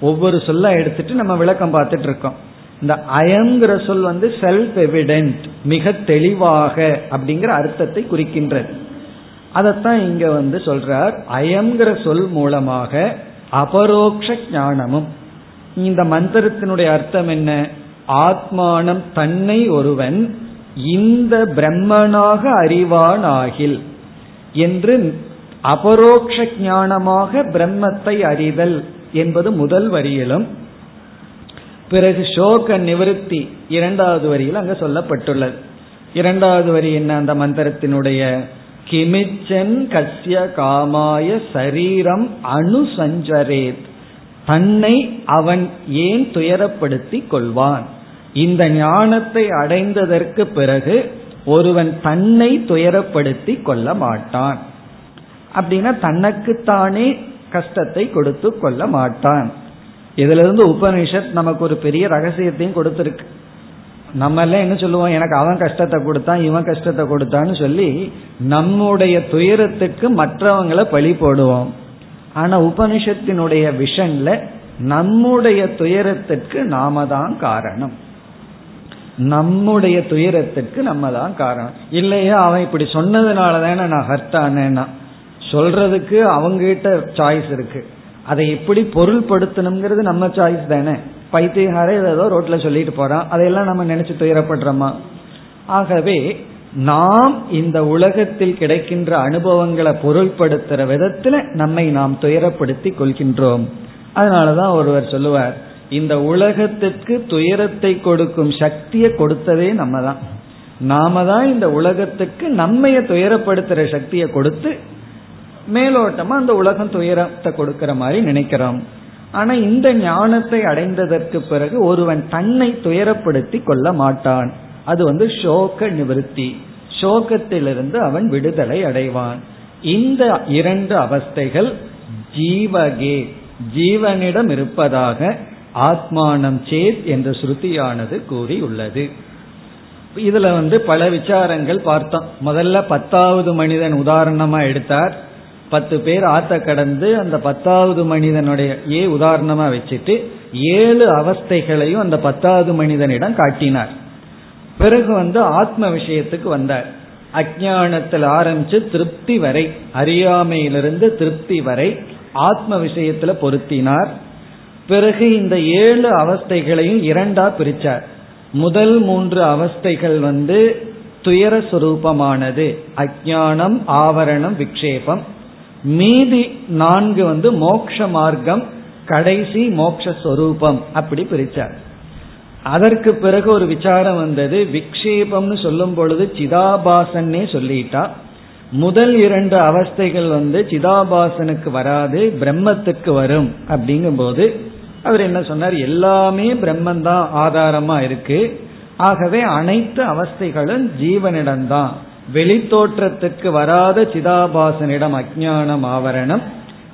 ஒவ்வொரு சொல்ல எடுத்துட்டு நம்ம விளக்கம் பார்த்துட்டு இருக்கோம். இந்த அயங்கிற சொல் வந்து செல்ஃப் எவிடென்ட் மிக தெளிவாக அப்படிங்கிற அர்த்தத்தை குறிக்கின்றது. அதைத்தான் இங்க வந்து சொல்றார். அயங்கிற சொல் மூலமாக அபரோக்ஷ ஞானமும். இந்த மந்திரத்தினுடைய அர்த்தம் என்ன? ஆத்மானம் தன்னை ஒருவன் இந்த பிரம்மனாக அறிவானாகில் என்று அபரோக்ஷ ஞானமாக பிரம்மத்தை அறிதல் என்பது முதல் வரியிலும் பிறகு சோக நிவர்த்தி இரண்டாவது வரியில் அங்கு சொல்லப்பட்டுள்ளது. இரண்டாவது வரி என்ன? அந்த மந்திரத்தினுடைய கிமிச்சன் கசிய காமாய சரீரம் அணுசஞ்சரேத் தன்னை அவன் ஏன் துயரப்படுத்திக் கொள்வான்? இந்த ஞானத்தை அடைந்ததற்கு பிறகு ஒருவன் தன்னை துயரப்படுத்தி கொள்ள மாட்டான். அப்படின்னா தனக்குத்தானே கஷ்டத்தை கொடுத்து கொள்ள மாட்டான். இதுல இருந்து உபனிஷத் நமக்கு ஒரு பெரிய ரகசியத்தையும் கொடுத்துருக்கு. நம்ம எல்லாம் என்ன சொல்லுவோம்? எனக்கு அவன் கஷ்டத்தை கொடுத்தான் இவன் கஷ்டத்தை கொடுத்தான்னு சொல்லி நம்முடைய துயரத்துக்கு மற்றவங்களை பழி போடுவோம். ஆனா உபனிஷத்தினுடைய விஷன்ல நம்முடைய துயரத்திற்கு நாம தான் காரணம். நம்முடைய துயரத்திற்கு நம்ம தான் காரணம். இல்லையா அவன் இப்படி சொன்னதுனால தானே நான் ஹர்ட் ஆனேன்னா? சொல்றதுக்கு அவங்ககிட்ட சாய்ஸ் இருக்கு. அதை எப்படி பொருள்படுத்தணுங்கிறது நம்ம சாய்ஸ் தானே? பைத்தியகாரே ஏதோ ரோட்ல சொல்லிட்டு போறான். அதையெல்லாம் நம்ம நினைச்சு துயரப்படுறோமா? ஆகவே நாம் இந்த உலகத்தில் கிடைக்கின்ற அனுபவங்களை பொருள்படுத்துற விதத்துல நம்மை நாம் துயரப்படுத்தி கொள்கின்றோம். அதனாலதான் ஒருவர் சொல்லுவார் இந்த உலகத்திற்கு துயரத்தை கொடுக்கும் சக்தியை கொடுத்ததே நம்ம தான் நாம தான் இந்த உலகத்துக்கு நம்மைய துயரப்படுத்துற சக்தியை கொடுத்து மேலோட்டமா அந்த உலகம் துயரத்தை கொடுக்கிற மாதிரி நினைக்கிறோம். ஆனா இந்த ஞானத்தை அடைந்ததற்கு பிறகு ஒருவன் தன்னை துயரப்படுத்தி கொள்ள மாட்டான். அது வந்து சோக நிவர்த்தி. சோகத்திலிருந்து அவன் விடுதலை அடைவான். இந்த இரண்டு அவஸ்தைகள் ஜீவகே. ஜீவனிடம் இருப்பதாக ஆத்மானம் சேத் என்ற ஸ்ருதியானது கூறியுள்ளது. இதுல வந்து பல விசாரங்கள் பார்த்தோம். முதல்ல பத்தாவது மனிதன் உதாரணமா எடுத்தார். பத்து பேர் ஆத்த கடந்து அந்த பத்தாவது மனிதனுடைய ஏ உதாரணமா வச்சுட்டு ஏழு அவஸ்தைகளையும் அந்த பத்தாவது மனிதனிடம் காட்டினார். பிறகு வந்து ஆத்ம விஷயத்துக்கு வந்தார். அஜானத்தில் ஆரம்பிச்சு திருப்தி வரை அறியாமையிலிருந்து திருப்தி வரை ஆத்ம விஷயத்துல பொருத்தினார். பிறகு இந்த ஏழு அவஸ்தைகளையும் இரண்டா பிரிச்சார். முதல் மூன்று அவஸ்தைகள் வந்து துயர சுரூபமானது. அஜானம் ஆவரணம் விக்ஷேபம். மீதி நான்கு வந்து மோக்ஷ மார்க்கம் கடைசி மோக்ஷஸ்வரூபம் அப்படி பிரிச்சார். அதற்கு பிறகு ஒரு விசாரம் வந்தது. விக்ஷேபம்னு சொல்லும் பொழுது சிதாபாசன்னே சொல்லிட்டா. முதல் இரண்டு அவஸ்தைகள் வந்து சிதாபாசனுக்கு வராது பிரம்மத்துக்கு வரும் அப்படிங்கும் போது அவர் என்ன சொன்னார்? எல்லாமே பிரம்மன் தான் ஆதாரமா இருக்கு. ஆகவே அனைத்து அவஸ்தைகளும் ஜீவனிடம்தான். வெளித்தோற்றத்திற்கு வராத சிதாபாசனிடம் அஜானம் ஆவரணம்.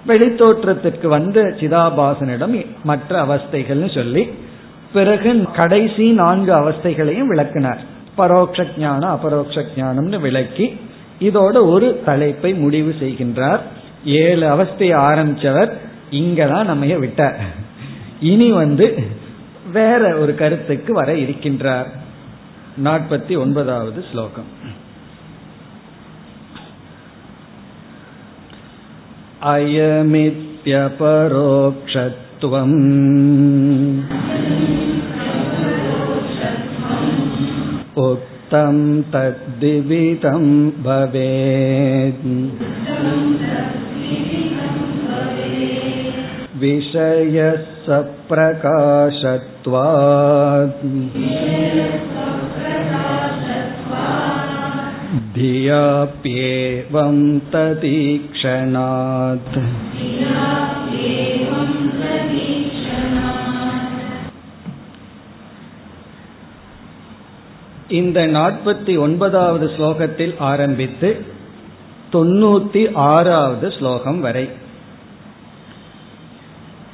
வெளித்தோற்றத்திற்கு வந்த சிதாபாசனிடம் மற்ற அவஸ்தைகள்னு சொல்லி பிறகு கடைசி நான்கு அவஸ்தைகளையும் விளக்கினார். பரோட்ச ஞானம் அபரோக்ஷ ஞானம்னு விளக்கி இதோட ஒரு தலைப்பை முடிவு செய்கின்றார். ஏழு அவஸ்தையை ஆரம்பிச்சவர் இங்கதான் நம்ம விட்டார். இனி வந்து வேற ஒரு கருத்துக்கு வர இருக்கின்றார் நாற்பத்தி ஒன்பதாவது ஸ்லோகம் अयमित्यपरोक्षत्वात् अपरोक्षत्वम् उक्तं तद्विविधं भवेत् विषयः सप्रकाशत्वात् धियाप्येवं ततीक्षणात् இந்த நாற்பத்தி ஒன்பதாவது ஸ்லோகத்தில் ஆரம்பித்து தொண்ணூத்தி ஆறாவது ஸ்லோகம் வரை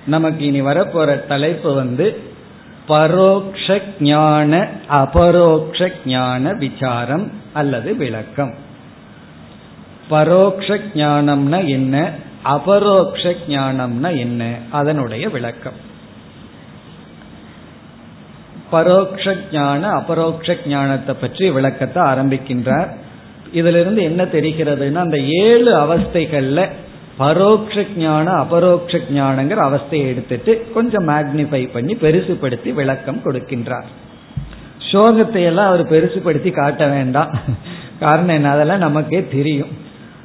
நமக்கு இனி வரப்போற தலைப்பு வந்து பரோக்ஷ ஞான அபரோக்ஷ ஞான விசாரம் அல்லது விளக்கம். பரோக்ஷ ஞானம்னா என்ன? அபரோக்ஷ ஞானம்னா என்ன? அதனுடைய விளக்கம். பரோக்ஷ ஞான அபரோக்ஷ ஞானத்தை பற்றி விளக்கத்தை ஆரம்பிக்கின்றார். இதிலிருந்து என்ன தெரிகிறதுனா அந்த ஏழு அவஸ்தைகள்ல பரோக்ஷ ஞான அபரோக்ஷ ஞானங்கிற அவஸ்தையை எடுத்துட்டு கொஞ்சம் மேக்னிஃபை பண்ணி பெருசுபடுத்தி விளக்கம் கொடுக்கின்றார். சோகத்தை எல்லாம் அவர் பெருசுப்படுத்தி காட்ட வேண்டாம். காரணம் என்ன? அதெல்லாம் நமக்கே தெரியும்.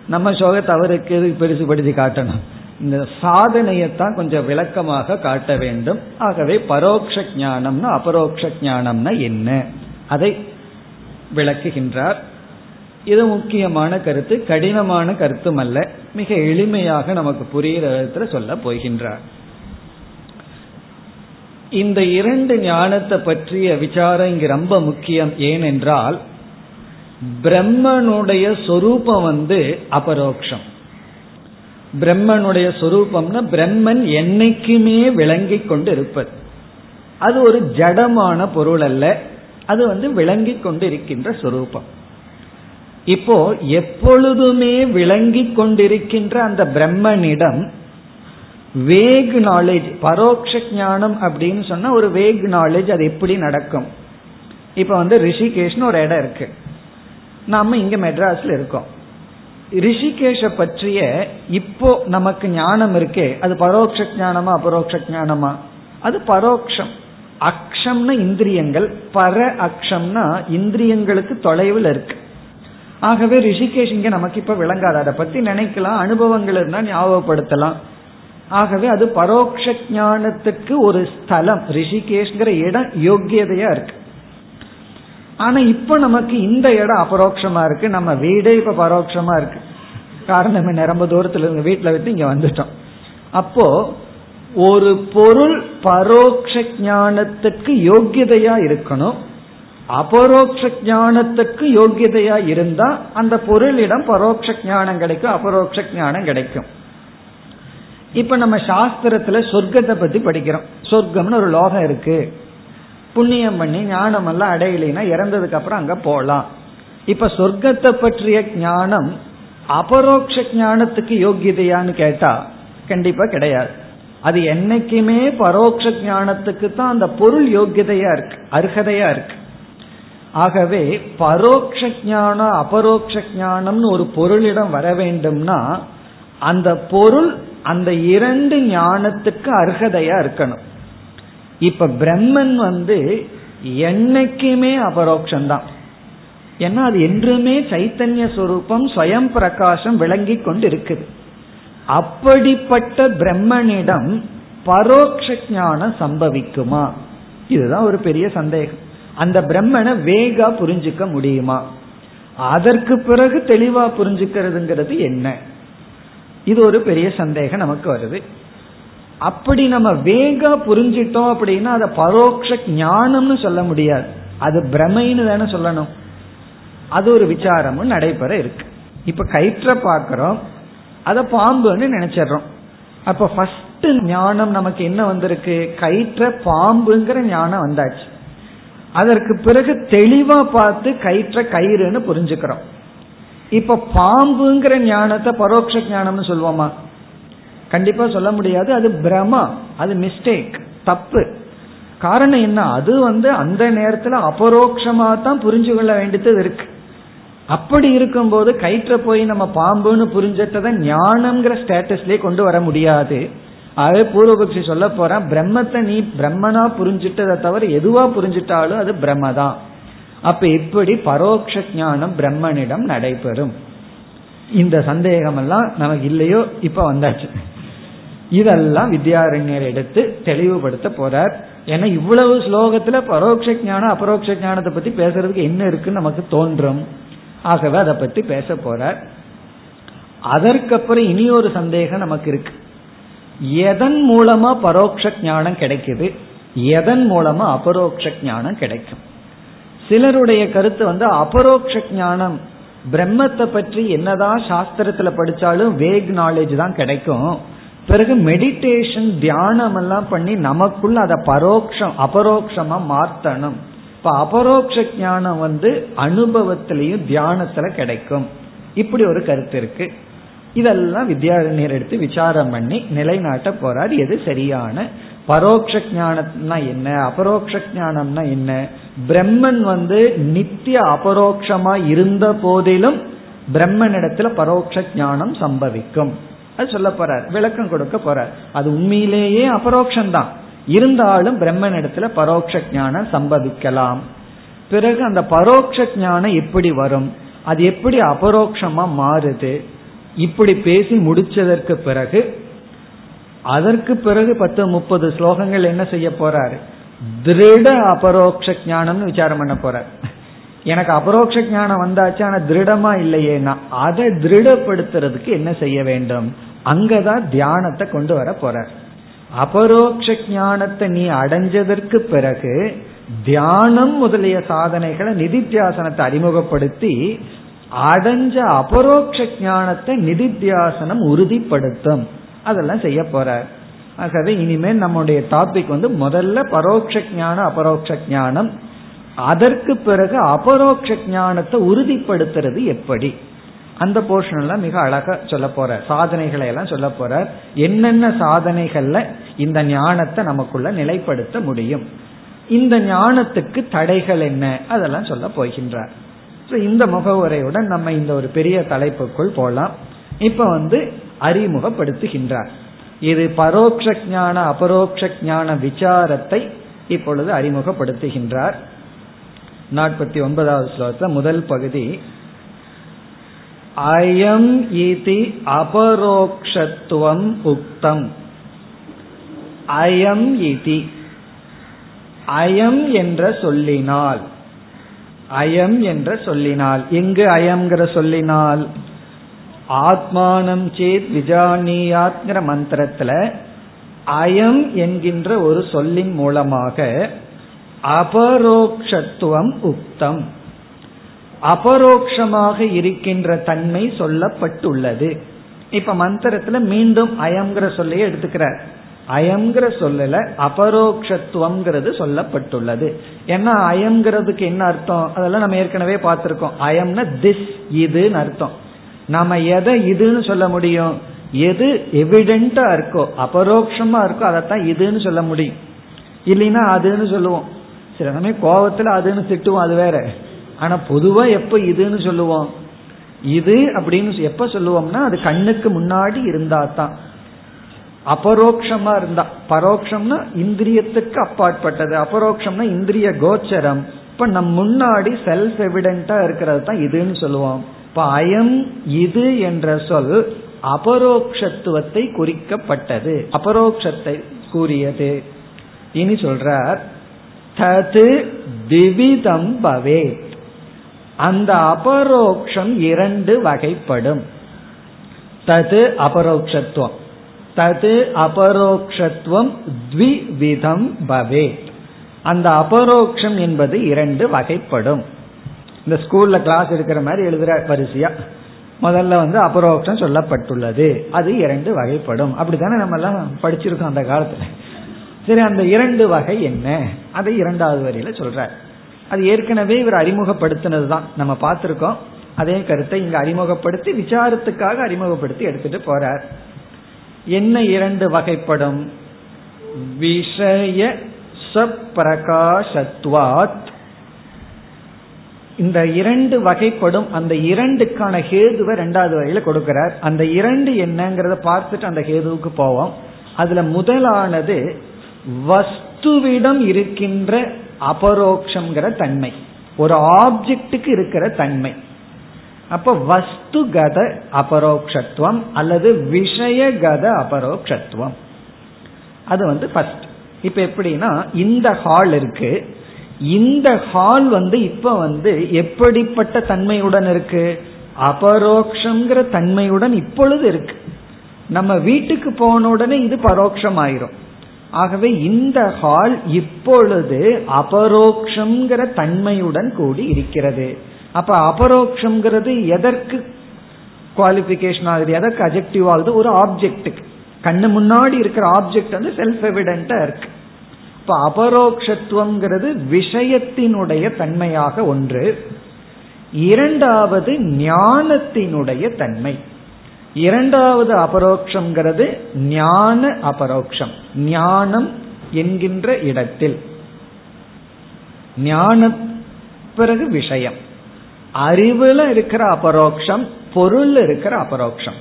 நம்ம சோகத்தை அவருக்கு பெருசுபடுத்தி காட்டணும்? இந்த சாதனையத்தான் கொஞ்சம் விளக்கமாக காட்ட வேண்டும். ஆகவே பரோக்ஷ ஞானம்னா அபரோக்ஷ ஞானம்னா என்ன? அதை விளக்குகின்றார். இது முக்கியமான கருத்து கடினமான கருத்தும் அல்ல மிக எளிமையாக நமக்கு புரிகிற விதத்துல சொல்ல போகின்றார். இந்த இரண்டு ஞானத்தை பற்றிய விசாரம் இங்கு ரொம்ப முக்கியம். ஏனென்றால் பிரம்மனுடைய சொரூபம் வந்து அபரோக்ஷம். பிரம்மனுடைய சொரூபம்னா பிரம்மன் என்னைக்குமே விளங்கி கொண்டு இருப்பது அது ஒரு ஜடமான பொருள் அல்ல. அது வந்து விளங்கி கொண்டு இருக்கின்ற சொரூபம். இப்போ எப்பொழுதுமே விளங்கி கொண்டிருக்கின்ற அந்த பிரம்மனிடம் வேக் நாலேஜ் பரோட்ச ஞானம் அப்படின்னு சொன்னா ஒரு வேக் நாலேஜ் அது எப்படி நடக்கும்? இப்ப வந்து ரிஷிகேஷ்னு ஒரு இடம் இருக்கு. நாம இங்க மெட்ராஸ்ல இருக்கோம். ரிஷிகேஷ பற்றிய இப்போ நமக்கு ஞானம் இருக்கே அது பரோட்ச ஞானமா அபரோக்ஷ ஞானமா? அது பரோக்ஷம். அக்ஷம்னா இந்திரியங்கள் பர அக்ஷம்னா இந்திரியங்களுக்கு தொலைவில் இருக்கு. ஆகவே ரிஷிகேஷ் இங்க நமக்கு இப்ப விளங்காது. அதை பத்தி நினைக்கலாம் அனுபவங்கள் இருந்தா ஞாபகப்படுத்தலாம். ஆகவே அது பரோட்ச ஞானத்துக்கு ஒரு ஸ்தலம். ரிஷிகேஷ்ங்கிற இடம் யோக்கியதையா இருக்கு. ஆனா இப்ப நமக்கு இந்த இடம் அபரோக்ஷமா இருக்கு. நம்ம வீடே இப்ப பரோட்சமா இருக்கு. காரணம் நம்ம ரொம்ப தூரத்துல இருந்து வீட்டுல விட்டு இங்க வந்துட்டோம். அப்போ ஒரு பொருள் பரோட்ச ஞானத்துக்கு யோக்கியதையா இருக்கணும். அபரோக்ஷ ஞானத்துக்கு யோக்கியதையா இருந்தா அந்த பொருளிடம் பரோட்ச ஞானம் கிடைக்கும் அபரோக்ஷ ஞானம் கிடைக்கும். இப்ப நம்ம சாஸ்திரத்துல சொர்க்கத்தை பத்தி படிக்கிறோம். சொர்க்கம்னு ஒரு லோகம் இருக்கு. புண்ணியம் பண்ணி ஞானம் எல்லாம் அடையலைன்னா இறந்ததுக்கு அப்புறம் அங்க போகலாம் இப்ப சொர்க்கத்தை பற்றிய ஞானம் அபரோக்ஷ ஞானத்துக்கு யோகியதையான்னு கேட்டா கண்டிப்பா கிடையாது. அது என்னைக்குமே பரோட்ச ஞானத்துக்கு தான் அந்த பொருள் யோகியதையா இருக்கு அர்ஹதையா இருக்கு. ஆகவே பரோட்ச ஞானம் அபரோக்ஷ ஞானம்னு ஒரு பொருளிடம் வர வேண்டும்னா அந்த பொருள் அந்த இரண்டு ஞானத்துக்கு அர்ஹதையா இருக்கணும். இப்ப பிரம்மன் வந்து என்னைக்குமே அபரோக்ஷந்தான். ஏன்னா அது என்றுமே சைத்தன்ய சுரூபம் ஸ்வயம் பிரகாசம் விளங்கி கொண்டு இருக்குது அப்படிப்பட்ட பிரம்மனிடம் பரோட்ச ஞானம் சம்பவிக்குமா? இதுதான் ஒரு பெரிய சந்தேகம். அந்த பிரம்மனை வேகா புரிஞ்சுக்க முடியுமா? அதற்கு பிறகு தெளிவா புரிஞ்சுக்கிறதுங்கிறது என்ன? இது ஒரு பெரிய சந்தேகம் நமக்கு வருது. அப்படி நம்ம வேகா புரிஞ்சிட்டோம் அப்படின்னா அதை பரோட்ச ஞானம்னு சொல்ல முடியாது. அது பிரமைன்னு தானே சொல்லணும். அது ஒரு விசாரமும் நடைபெற இருக்கு. இப்ப கயிற்ற பாக்கிறோம் அதை பாம்புன்னு நினைச்சிடறோம். அப்ப ஃபர்ஸ்ட் ஞானம் நமக்கு என்ன வந்திருக்கு? கயிற்ற பாம்புங்கிற ஞானம் வந்தாச்சு. அதற்கு பிறகு தெளிவா பார்த்து கயிற்ற கயிறுன்னு புரிஞ்சுக்கிறோம். இப்ப பாம்புங்கிற ஞானத்தை பரோட்ச ஞானம்னு சொல்லுவோமா கண்டிப்பா சொல்ல முடியாது. அது பிரமா அது மிஸ்டேக் தப்பு. காரணம் என்ன? அது வந்து அந்த நேரத்துல அபரோக்ஷமா தான் புரிஞ்சு கொள்ள வேண்டியது இருக்கு. அப்படி இருக்கும்போது கயிற்ற போய் நம்ம பாம்புன்னு புரிஞ்சிட்டதை ஞானம்ங்கிற ஸ்டேட்டஸ்லயே கொண்டு வர முடியாது. ஆகவே பூர்வபக்ஷி சொல்ல போறான். பிரம்மத்தை நீ பிரம்மனா புரிஞ்சிட்டதை தவிர எதுவா புரிஞ்சிட்டாலும் அது பிரம்மதான். அப்ப எப்படி பரோட்ச ஞானம் பிரம்மனிடம் நடைபெறும். இந்த சந்தேகம் எல்லாம் நமக்கு இல்லையோ? இப்ப வந்தாச்சு. இதெல்லாம் வித்யாரண்யர் எடுத்து தெளிவுபடுத்த போறார். ஏன்னா இவ்வளவு ஸ்லோகத்துல பரோட்ச ஞானம் அபரோக்ஷ ஞானத்தை பத்தி பேசுறதுக்கு என்ன இருக்குன்னு நமக்கு தோன்றும். ஆகவே அதை பத்தி பேச போறார். அதற்கப்புறம் இனி ஒரு சந்தேகம் நமக்கு இருக்கு. எதன் மூலமா பரோட்ச ஞானம் கிடைக்குது? எதன் மூலமா அபரோக்ஷ ஞானம் கிடைக்கும்? சிலருடைய கருத்து வந்து அபரோக்ஷ ஞானம் பிரம்மத்தை பற்றி என்னதான் சாஸ்திரத்துல படிச்சாலும் வேக் நாலேஜ் தான் கிடைக்கும். பிறகு மெடிடேஷன் தியானம் எல்லாம் பண்ணி நமக்குள்ள அதை பரோக்ஷம் அபரோக்ஷமா மாத்தணும். இப்ப அபரோக்ஷ ஞானம் வந்து அனுபவத்திலையும் தியானத்துல கிடைக்கும். இப்படி ஒரு கருத்து இருக்கு. இதெல்லாம் வித்யாரண்யர் எடுத்து விசாரம் பண்ணி நிலைநாட்ட போறார். எது சரியான? பரோட்ச ஞானம்னா என்ன? அபரோக்ஷ ஞானம்னா என்ன? பிரம்மன் வந்து நித்திய அபரோக்ஷமா இருந்த போதிலும் பிரம்மனிடத்துல பரோட்ச ஞானம் சம்பவிக்கும். அது சொல்ல போறார். விளக்கம் கொடுக்க போறார். அது உண்மையிலேயே அபரோக்ஷந்தான். இருந்தாலும் பிரம்மனிடத்துல பரோட்ச ஞானம் சம்பவிக்கலாம். பிறகு அந்த பரோட்ச ஞானம் எப்படி வரும்? அது எப்படி அபரோக்ஷமா மாறுது? இப்படி பேசி முடிச்சதற்கு பிறகு அதற்கு பிறகு பத்து முப்பது ஸ்லோகங்கள் என்ன செய்ய போறாரு? திருட அபரோக்ஷ ஞானம்னு விசாரம் பண்ண போறார். எனக்கு அபரோக்ஷ ஞானம் வந்தாச்சு ஆனா திருடமா இல்லையேனா அதை திருடப்படுத்துறதுக்கு என்ன செய்ய வேண்டும்? அங்கதான் தியானத்தை கொண்டு வர போறார். அபரோக்ஷ ஞானத்தை நீ அடைஞ்சதற்கு பிறகு தியானம் முதலிய சாதனைகளை நிதித்தியாசனத்தை அறிமுகப்படுத்தி அடைஞ்ச அபரோக்ஷ ஞானத்தை நிதித்தியாசனம் உறுதிப்படுத்தும். அதெல்லாம் செய்ய போறார். ஆகவே இனிமேல் நம்முடைய டாபிக் வந்து முதல்ல பரோட்ச ஞானம் அபரோக்ஷ ஞானம். அதற்கு பிறகு அபரோக்ஷ ஞானத்தை உறுதிப்படுத்துறது எப்படி? அந்த போர்ஷன் எல்லாம் மிக அழகா சொல்ல போற சாதனைகளை எல்லாம் சொல்ல போற என்னென்ன சாதனைகள்ல இந்த ஞானத்தை நமக்குள்ள நிலைப்படுத்த முடியும்? இந்த ஞானத்துக்கு தடைகள் என்ன? அதெல்லாம் சொல்ல போகின்றார். இந்த முகவுரையுடன் நம்ம இந்த ஒரு பெரிய தலைப்புக்குள் போலாம். இப்ப வந்து அறிமுகப்படுத்துகின்றார். இது பரோட்ச ஞான அபரோக்ஷ ஞான விசாரத்தை இப்பொழுது அறிமுகப்படுத்துகின்றார். நாற்பத்தி ஒன்பதாவது ஸ்லோகத்தில் முதல் பகுதி அயம் இதி அபரோக்ஷத்துவம் உக்தம். அயம் இதி. அயம் என்ற சொல்லினால் அயம் என்ற சொல்லினால். எங்கு அயம்ங்கிற சொல்லினால்? ஆத்மானம் சேத் விஜானியாத்ங்கிற மந்திரத்துல அயம் என்கின்ற ஒரு சொல்லின் மூலமாக அபரோக்ஷத்துவம் உக்தம். அபரோக்ஷமாக இருக்கின்ற தன்மை சொல்லப்பட்டுள்ளது. இப்ப மந்திரத்துல மீண்டும் அயம்ங்கிற சொல்லையே எடுத்துக்கிறார். அயம்ங்கிற சொல்லல அபரோக்ஷத்துவம்ங்கிறது சொல்லப்பட்டுள்ளது. ஏன்னா அயம்ங்கிறதுக்கு என்ன அர்த்தம்? அதெல்லாம் நம்ம ஏற்கனவே பார்த்திருக்கோம். அயம்னா திஸ் இதுன்னு அர்த்தம். நாம எதை இதுன்னு சொல்ல முடியும்? எது எவிடென்டா இருக்கோ அபரோக்ஷமா இருக்கோ அதைத்தான் இதுன்னு சொல்ல முடியும். இல்லைன்னா அதுன்னு சொல்லுவோம். சில சமயம் கோபத்துல அதுன்னு திட்டுவோம் அது வேற. ஆனா பொதுவா எப்ப இதுன்னு சொல்லுவோம்? இது அப்படின்னு எப்ப சொல்லுவோம்னா அது கண்ணுக்கு முன்னாடி இருந்தா தான் அபரோக்ஷமா இருந்தா. பரோக்ஷம்னா இந்திரியத்துக்கு அப்பாற்பட்டது. அபரோக்ஷம்னா இந்திரிய கோச்சரம். இப்ப நம் முன்னாடி செல்ஃப் எவிடென்டா இருக்கிறது தான் இதுன்னு சொல்லுவோம். இப்ப அயம் இது என்ற சொல் அபரோக்ஷத்துவத்தை குறிக்கப்பட்டது. அபரோக்ஷத்தை கூறியது. இனி சொல்றார் தது திவிதம் பவே. அந்த அபரோக்ஷம் இரண்டு வகைப்படும். தது அபரோக்ஷத்துவம். தது அபரோக்ஷத்துவம் த்விவிதம் பவே அந்த அபரோக்ஷம் என்பது இரண்டு வகைப்படும். இந்த ஸ்கூல்ல கிளாஸ் எடுக்கிற மாதிரி எழுதுற வரிசையா முதல்ல வந்து அபரோக்ஷம் சொல்லப்பட்டுள்ளது. அது இரண்டு வகைப்படும். அப்படித்தானே நம்ம எல்லாம் படிச்சிருக்கோம் அந்த காலத்துல. சரி அந்த இரண்டு வகை என்ன? அதை இரண்டாவது வரியில சொல்ற அது ஏற்கனவே இவர் அறிமுகப்படுத்தினது தான். நம்ம பார்த்திருக்கோம். அதே கருத்தை இங்க அறிமுகப்படுத்தி விசாரத்துக்காக அறிமுகப்படுத்தி எடுத்துட்டு போறார். என்ன இரண்டு வகைப்படும்? விஷய சப்பிரகாசத்வாத். இந்த இரண்டு வகைப்படும் அந்த இரண்டுக்கான ஹேதுவை ரெண்டாவது வகையில கொடுக்கிறார். அந்த இரண்டு என்னங்கிறத பார்த்துட்டு அந்த ஹேதுவுக்கு போவோம். அதுல முதலானது வஸ்துவிடம் இருக்கின்ற அபரோக்ஷங்கிற தன்மை. ஒரு ஆப்ஜெக்டுக்கு இருக்கிற தன்மை. அப்ப வஸ்துகத அபரோக்ஷத்துவம் அல்லது விஷயகத அபரோக்ஷத்துவம். அது வந்து ஃபர்ஸ்ட் இப்ப எப்படின்னா இந்த ஹால் இருக்கு. இந்த ஹால் வந்து இப்ப வந்து எப்படிப்பட்ட தன்மையுடன் இருக்கு? அபரோக்ஷங்கிற தன்மையுடன் இப்பொழுது இருக்கு. நம்ம வீட்டுக்கு போன உடனே இது பரோட்சம் ஆயிரும் ஆகவே இந்த ஹால் இப்பொழுது அபரோக்ஷங்கிற தன்மையுடன் கூடி இருக்கிறது. அப்ப அபரோக்ஷங்கிறது எதற்கு குவாலிபிகேஷன் ஆகுது? எதற்கு அஜெக்டிவ் ஆகுது? ஒரு ஆப்ஜெக்டுக்கு கண்ணு முன்னாடி இருக்கிற ஆப்ஜெக்ட் வந்து செல்ஃப் எவிடென்டா இருக்கு. இப்ப அபரோக்ஷத்துவங்கிறது விஷயத்தினுடைய தன்மையாக ஒன்று. இரண்டாவது ஞானத்தினுடைய தன்மை. இரண்டாவது அபரோக்ஷங்கிறது ஞான அபரோக்ஷம். ஞானம் என்கின்ற இடத்தில். ஞான பிறகு விஷயம். அறிவுல இருக்கிற அபரோக்ஷம் பொருள் இருக்கிற அபரோக்ஷம்.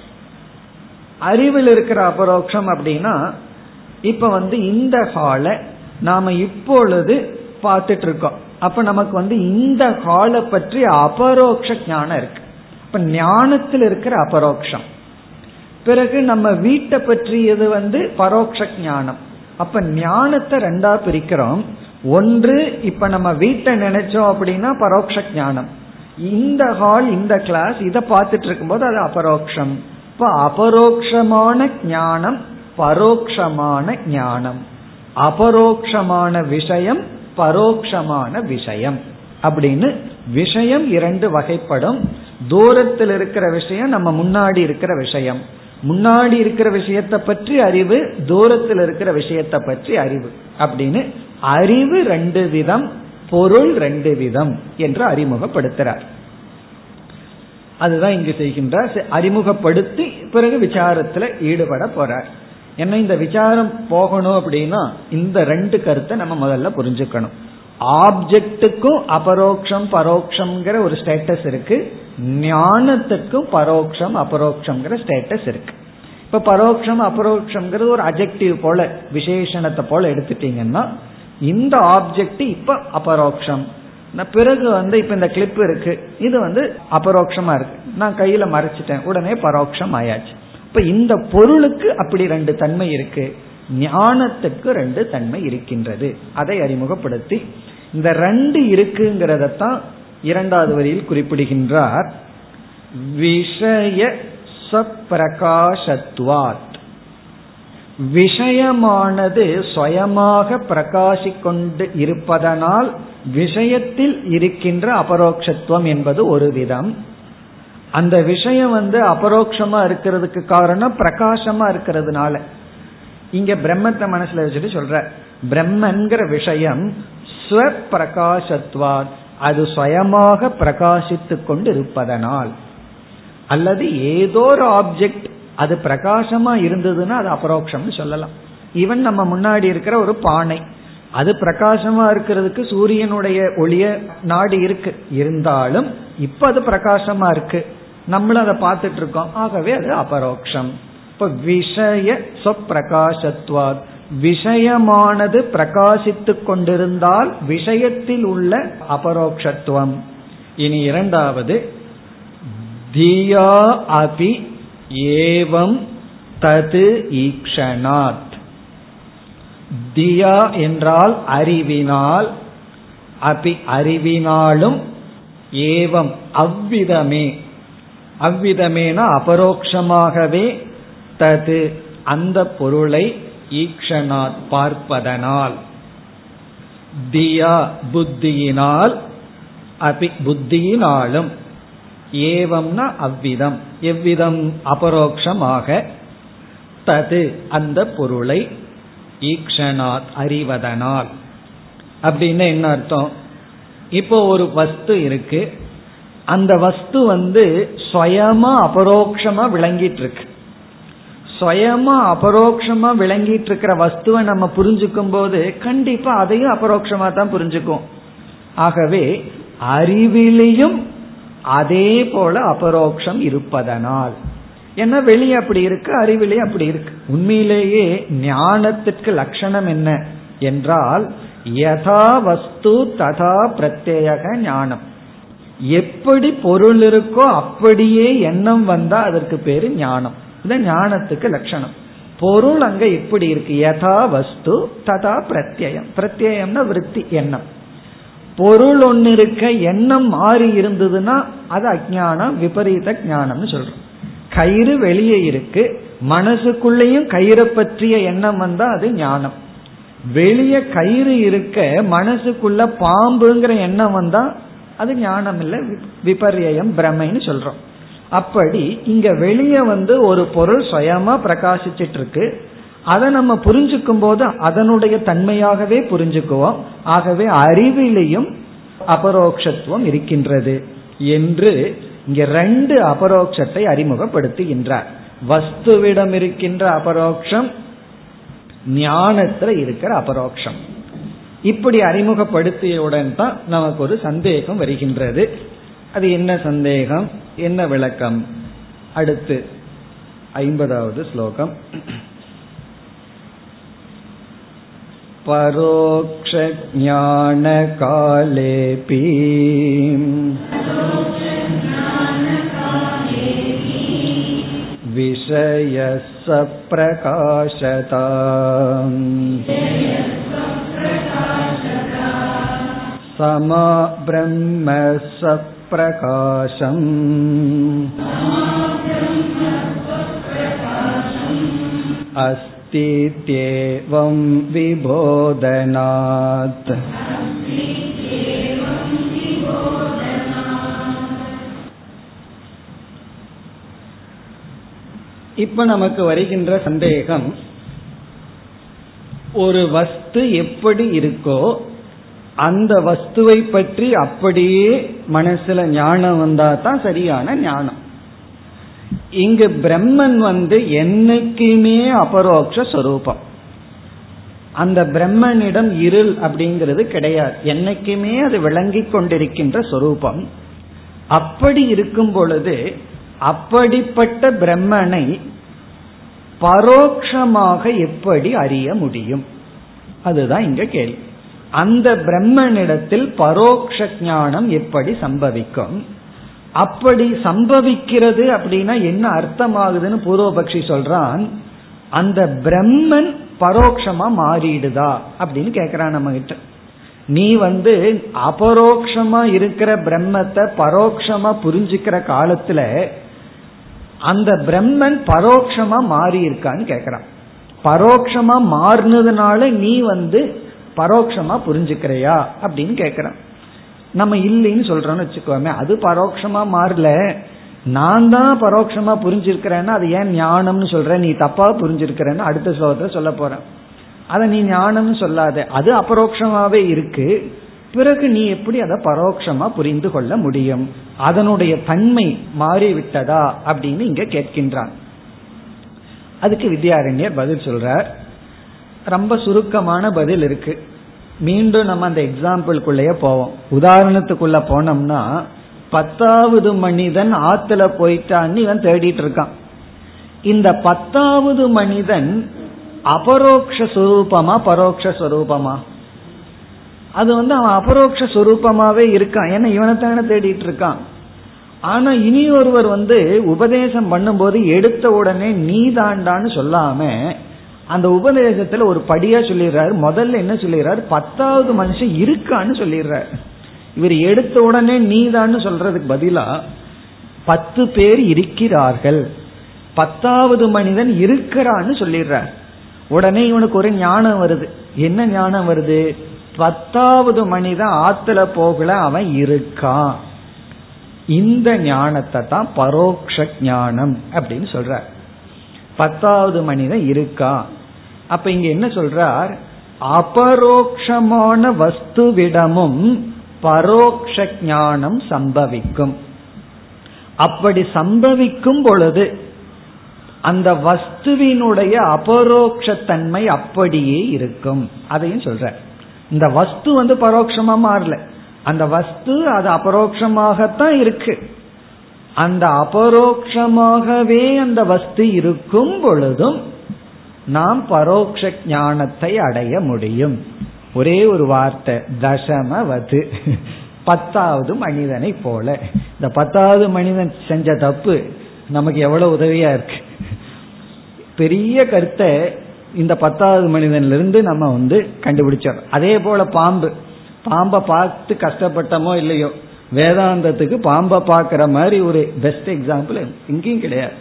அறிவில் இருக்கிற அபரோக்ஷம் அப்படின்னா இப்ப வந்து இந்த ஹால நாம இப்பொழுது பார்த்துட்டு இருக்கோம் அப்ப நமக்கு வந்து இந்த ஹால பற்றி அபரோக்ஷ ஞானம் இருக்கு. இப்ப ஞானத்தில் இருக்கிற அபரோக்ஷம். பிறகு நம்ம வீட்டை பற்றியது வந்து பரோட்ச ஞானம். அப்ப ஞானத்தை ரெண்டா பிரிக்கிறோம். ஒன்று இப்ப நம்ம வீட்டை நினைச்சோம் அப்படின்னா பரோட்ச ஞானம். இந்த ஹால் இந்த கிளாஸ் இதை பார்த்துட்டு இருக்கும்போது அது அபரோக்ஷம். இப்ப அபரோக்ஷமான ஞானம் பரோக்ஷமான ஞானம். அபரோக்ஷமான விஷயம் பரோக்ஷமான விஷயம். அப்படின்னு விஷயம் இரண்டு வகைப்படும். தூரத்தில் இருக்கிற விஷயம் நம்ம முன்னாடி இருக்கிற விஷயம். முன்னாடி இருக்கிற விஷயத்தை பற்றி அறிவு தூரத்தில் இருக்கிற விஷயத்தை பற்றி அறிவு. அப்படின்னு அறிவு ரெண்டு விதம். பொருள் ரெண்டு விதம் என்று அறிமுகப்படுத்துறார். அதுதான் இங்கு செய்கின்றார் அறிமுகப்படுத்தி பிறகு விசாரத்துல ஈடுபட போறார். ஏன்னா இந்த விசாரம் போகணும் அப்படின்னா இந்த ரெண்டு கருத்தை நம்ம முதல்ல புரிஞ்சுக்கணும். ஆப்ஜெக்டுக்கும் அபரோக்ஷம் பரோக்ஷம்ங்கிற ஒரு ஸ்டேட்டஸ் இருக்கு. ஞானத்துக்கும் பரோக்ஷம் அபரோக்ஷம்ங்கிற ஸ்டேட்டஸ் இருக்கு. இப்ப பரோக்ஷம் அபரோக்ஷம்ங்கிறது ஒரு அஜெக்டிவ் போல விசேஷணத்தை போல எடுத்துட்டீங்கன்னா இந்த ஆப்ஜெக்ட் இப்ப அபரோக்ஷம். பிறகு வந்து இப்ப இந்த கிளிப் இருக்கு. இது வந்து அபரோக்ஷமா இருக்கு. நான் கையில மறைச்சிட்டேன். உடனே பரோக்ஷம் ஆயாச்சு. இப்ப இந்த பொருளுக்கு அப்படி ரெண்டு தன்மை இருக்கு. ஞானத்துக்கு ரெண்டு தன்மை இருக்கின்றது. அதை அறிமுகப்படுத்தி இந்த ரெண்டு இருக்குங்கிறதத்தான் இரண்டாவது வரியில் குறிப்பிடுகின்றார். விஷய சப்பிரகாசத்வாத் விஷயமானது சுயமாக பிரகாசிக்கொண்டு இருப்பதனால் விஷயத்தில் இருக்கின்ற அபரோக்ஷத்துவம் என்பது ஒரு விதம். அந்த விஷயம் வந்து அபரோக்ஷமா இருக்கிறதுக்கு காரணம் பிரகாசமா இருக்கிறதுனால. இங்க பிரம்மத்தை மனசுல வச்சுட்டு சொல்ற. பிரம்மன்கிற விஷயம் ஸ்வப்பிரகாசத்வா அது சுயமாக பிரகாசித்து கொண்டு இருப்பதனால் அல்லது ஏதோ ஒரு ஆப்ஜெக்ட் அது பிரகாசமா இருந்ததுன்னா அது அபரோக்ஷம்னு சொல்லலாம். ஈவன் நம்ம முன்னாடி இருக்கிற ஒரு பானை அது பிரகாசமா இருக்கிறதுக்கு சூரியனுடைய ஒளிய நாடு இருக்கு. இருந்தாலும் இப்ப அது பிரகாசமா இருக்கு. நம்மளும் அதை பார்த்துட்டு இருக்கோம். ஆகவே அது அபரோக்ஷம். இப்ப விஷய சொப்பிரகாசத்வாத். விஷயமானது பிரகாசித்துக் கொண்டிருந்தால் விஷயத்தில் உள்ள அபரோக்ஷத்துவம். இனி இரண்டாவது தியா அபி ஏவம் தது ஈக்ஷனாத். தியா என்றால் அறிவினால் அபி அறிவினாலும் ஏவம் அவ்விதமே. அவ்விதமேன அபரோக்ஷமாகவே தது அந்த பொருளை ஈக்ஷனாத் பார்ப்பதனால். தியா புத்தியினால் அபி புத்தியினாலும். ஏவம்னா அவ்விதம். எவ்விதம்? அபரோக்ஷமாக. தது அந்த பொருளை ஈக்ஷனாத் அறிவதனால். அப்படின்னு என்ன அர்த்தம்? இப்போ ஒரு வஸ்து இருக்கு. அந்த வஸ்து வந்து சுயமா அபரோக்ஷமா விளங்கிட்டு இருக்கு சுயமா அபரோக்ஷமா விளங்கிட்டு இருக்கிற வஸ்துவை நம்ம புரிஞ்சுக்கும் போது கண்டிப்பா அதையும் அபரோக்ஷமா தான் புரிஞ்சுக்கும். ஆகவே அறிவிலையும் அதே போல அபரோக்ஷம் இருப்பதனால். ஏன்னா வெளியே அப்படி இருக்கு அறிவிலே அப்படி இருக்கு. உண்மையிலேயே ஞானத்திற்கு லட்சணம் என்ன என்றால் யதா வஸ்து ததா பிரத்யேக ஞானம். எப்படி பொருள் இருக்கோ அப்படியே எண்ணம் வந்தா அதற்கு பேரு ஞானம். இது ஞானத்துக்கு லட்சணம். பொருள் அங்க எப்படி இருக்கு. யதா வஸ்து ததா பிரத்யம் பிரத்யம்னா விற்பி எண்ணம். பொருள் ஒன்னு இருக்க எண்ணம் மாறி இருந்ததுன்னா அது அஜானம் விபரீத ஞானம்னு சொல்றோம். கயிறு வெளியே இருக்கு மனசுக்குள்ளேயும் கயிறை பற்றிய எண்ணம் வந்தா அது ஞானம். வெளியே கயிறு இருக்க மனசுக்குள்ள பாம்புங்கிற எண்ணம் வந்தா அது ஞானம் இல்லை விபரியம் பிரமைன்னு சொல்றோம். அப்படி இங்க வெளியே வந்து ஒரு பொருள் சுயமா பிரகாசிச்சிட்டு இருக்கு அதை நம்ம புரிஞ்சுக்கும் போது அதனுடைய தன்மையாகவே புரிஞ்சுக்குவோம். ஆகவே அறிவிலையும் அபரோக்ஷத்துவம் இருக்கின்றது என்று இங்க ரெண்டு அபரோக்ஷத்தை அறிமுகப்படுத்துகின்றார். வஸ்துவிடம் இருக்கின்ற அபரோக்ஷம் ஞானத்துல இருக்கிற அபரோக்ஷம். இப்படி அறிமுகப்படுத்தியவுடன் தான் நமக்கு ஒரு சந்தேகம் வருகின்றது. அது என்ன சந்தேகம்? என்ன விளக்கம்? அடுத்து ஐம்பதாவது ஸ்லோகம். परोक्षज्ञानकालेऽपि विषयः सप्रकाशता समा ब्रह्म सप्रकाशम् अस्तीत्येवं विबोधनात् இப்ப நமக்கு வருகின்ற சந்தேகம் ஒரு வஸ்து எப்படி இருக்கோ அந்த வஸ்துவை பற்றி அப்படியே மனசுல ஞானம் வந்தா தான் சரியான ஞானம் இங்கு பிரம்மன் வந்து என்னைக்குமே அபரோக்ஷ சொரூபம். அந்த பிரம்மனிடம் இருள் அப்படிங்கிறது கிடையாது. என்னைக்குமே அது விளங்கி கொண்டிருக்கின்ற சொரூபம். அப்படி இருக்கும் பொழுது அப்படிப்பட்ட பிரம்மனை பரோட்சமாக எப்படி அறிய முடியும்? அதுதான் இங்க கேள்வி. அந்த பிரம்மனிடத்தில் பரோக்ஷ ஞானம் எப்படி சம்பவிக்கும்? அப்படி சம்பவிக்கிறது அப்படின்னா என்ன அர்த்தமாகுதுன்னு பூர்வபக்ஷி சொல்றான் அந்த பிரம்மன் பரோட்சமா மாறிடுதா அப்படின்னு கேக்குறான் நம்ம கிட்ட நீ வந்து அபரோக்ஷமா இருக்கிற பிரம்மத்தை பரோட்சமா புரிஞ்சுக்கிற காலத்துல அந்த பிரம்மன் பரோட்சமா மாறி இருக்கான்னு கேக்குறான். பரோட்சமா மாறினதுனால நீ வந்து பரோட்சமா புரிஞ்சுக்கிறையா அப்படின்னு கேக்குறான். நம்ம இல்லைன்னு சொல்றோம்னு வச்சுக்கோமே அது பரோட்சமா மாறல. நான் தான் பரோட்சமா புரிஞ்சிருக்கிறேன்னா அது ஏன் ஞானம்னு சொல்ற? நீ தப்பா புரிஞ்சிருக்கிறேன்னு அடுத்த ஸ்லோகத்தை சொல்ல போறேன். அதை நீ ஞானம்னு சொல்லாத. அது அபரோக்ஷமாவே இருக்கு. பிறகு நீ எப்படி அதை பரோட்சமா புரிந்து கொள்ள முடியும்? அதனுடைய தன்மை மாறிவிட்டதா அப்படின்னு இங்க கேட்கின்றான். அதுக்கு வித்யாரண்யர் பதில் சொல்றார். ரொம்ப சுருக்கமான பதில் இருக்கு. மீண்டும் நம்ம அந்த எக்ஸாம்பிள்குள்ளேயே போவோம். உதாரணத்துக்குள்ள போனோம்னா பத்தாவது மனிதன் ஆத்துல போயிட்டான்னு இவன் தேடிட்டு இருக்கான். இந்த பத்தாவது மனிதன் அபரோக்ஷ பரோக்ஷரூபமா பரோக்ஷ அது வந்து அவன் அபரோக்ஷரூபமாவே இருக்கான். ஏன்னா இவனை தானே தேடிட்டு இருக்கான். ஆனா இனி ஒருவர் வந்து உபதேசம் பண்ணும்போது எடுத்த உடனே நீ தாண்டான்னு சொல்லாம அந்த உபதேசத்துல ஒரு படியா சொல்லிடுறாரு. முதல்ல என்ன சொல்லிடுறாரு? பத்தாவது மனுஷன் இருக்கான்னு சொல்லிடுறாரு. இவர் எடுத்த உடனே நீதான்னு சொல்றதுக்கு பதிலா பத்து பேர் இருக்கிறார்கள். பத்தாவது மனிதன் இருக்கிறான்னு சொல்லிடுறார். உடனே இவனுக்கு ஒரு ஞானம் வருது. என்ன ஞானம் வருது? பத்தாவது மனிதன் ஆத்துல போகல அவன் இருக்கான். இந்த ஞானத்தை தான் பரோக்ஷ ஞானம் அப்படின்னு சொல்ற பத்தாவது மனிதன் இருக்கா? அப்ப இங்க என்ன சொல்றார்? அபரோக்ஷமான வஸ்துவிடமும் பரோக்ஷ ஞானம் சம்பவிக்கும். அப்படி சம்பவிக்கும் பொழுது அந்த வஸ்துவினுடைய அபரோக்ஷத்தன்மை அப்படியே இருக்கும். அதையும் சொல்ற. இந்த வஸ்து வந்து பரோட்சமா மாறல. அந்த வஸ்து அது அபரோக்ஷமாகத்தான் இருக்கு. அந்த அபரோக்ஷமாகவே அந்த வஸ்து இருக்கும் பொழுதும் நாம் பரோட்ச ஞானத்தை அடைய முடியும். ஒரே ஒரு வார்த்தை தசமவது. பத்தாவது மனிதனை போல. இந்த பத்தாவது மனிதன் செஞ்ச தப்பு நமக்கு எவ்வளவு உதவியா இருக்கு? பெரிய கருத்தை இந்த பத்தாவது மனிதன்ல இருந்து நம்ம வந்து கண்டுபிடிச்சோம் அதே போல பாம்பு. பாம்பை பார்த்து கஷ்டப்பட்டமோ இல்லையோ? வேதாந்தத்துக்கு பாம்பை பார்க்குற மாதிரி ஒரு பெஸ்ட் எக்ஸாம்பிள் எங்கேயும் கிடையாது.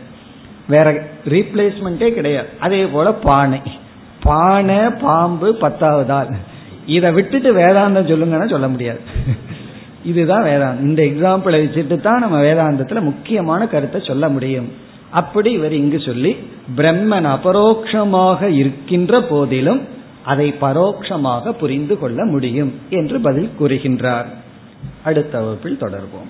வேற ரீப்ளேஸ்மெண்டே கிடையாது. அதே போல பானை. பானை பாம்பு பத்தாவதால் இதை விட்டுட்டு வேதாந்தம் சொல்லுங்கன்னா சொல்ல முடியாது. இதுதான் வேதாந்தம். இந்த எக்ஸாம்பிளை வச்சுட்டு தான் நம்ம வேதாந்தத்துல முக்கியமான கருத்தை சொல்ல முடியும். அப்படி இவர் இங்கு சொல்லி பிரம்மன் அபரோக்ஷமாக இருக்கின்ற போதிலும் அதை பரோட்சமாக புரிந்து கொள்ள முடியும் என்று பதில் கூறுகின்றார். அடுத்த வகுப்பில் தொடர்வோம்.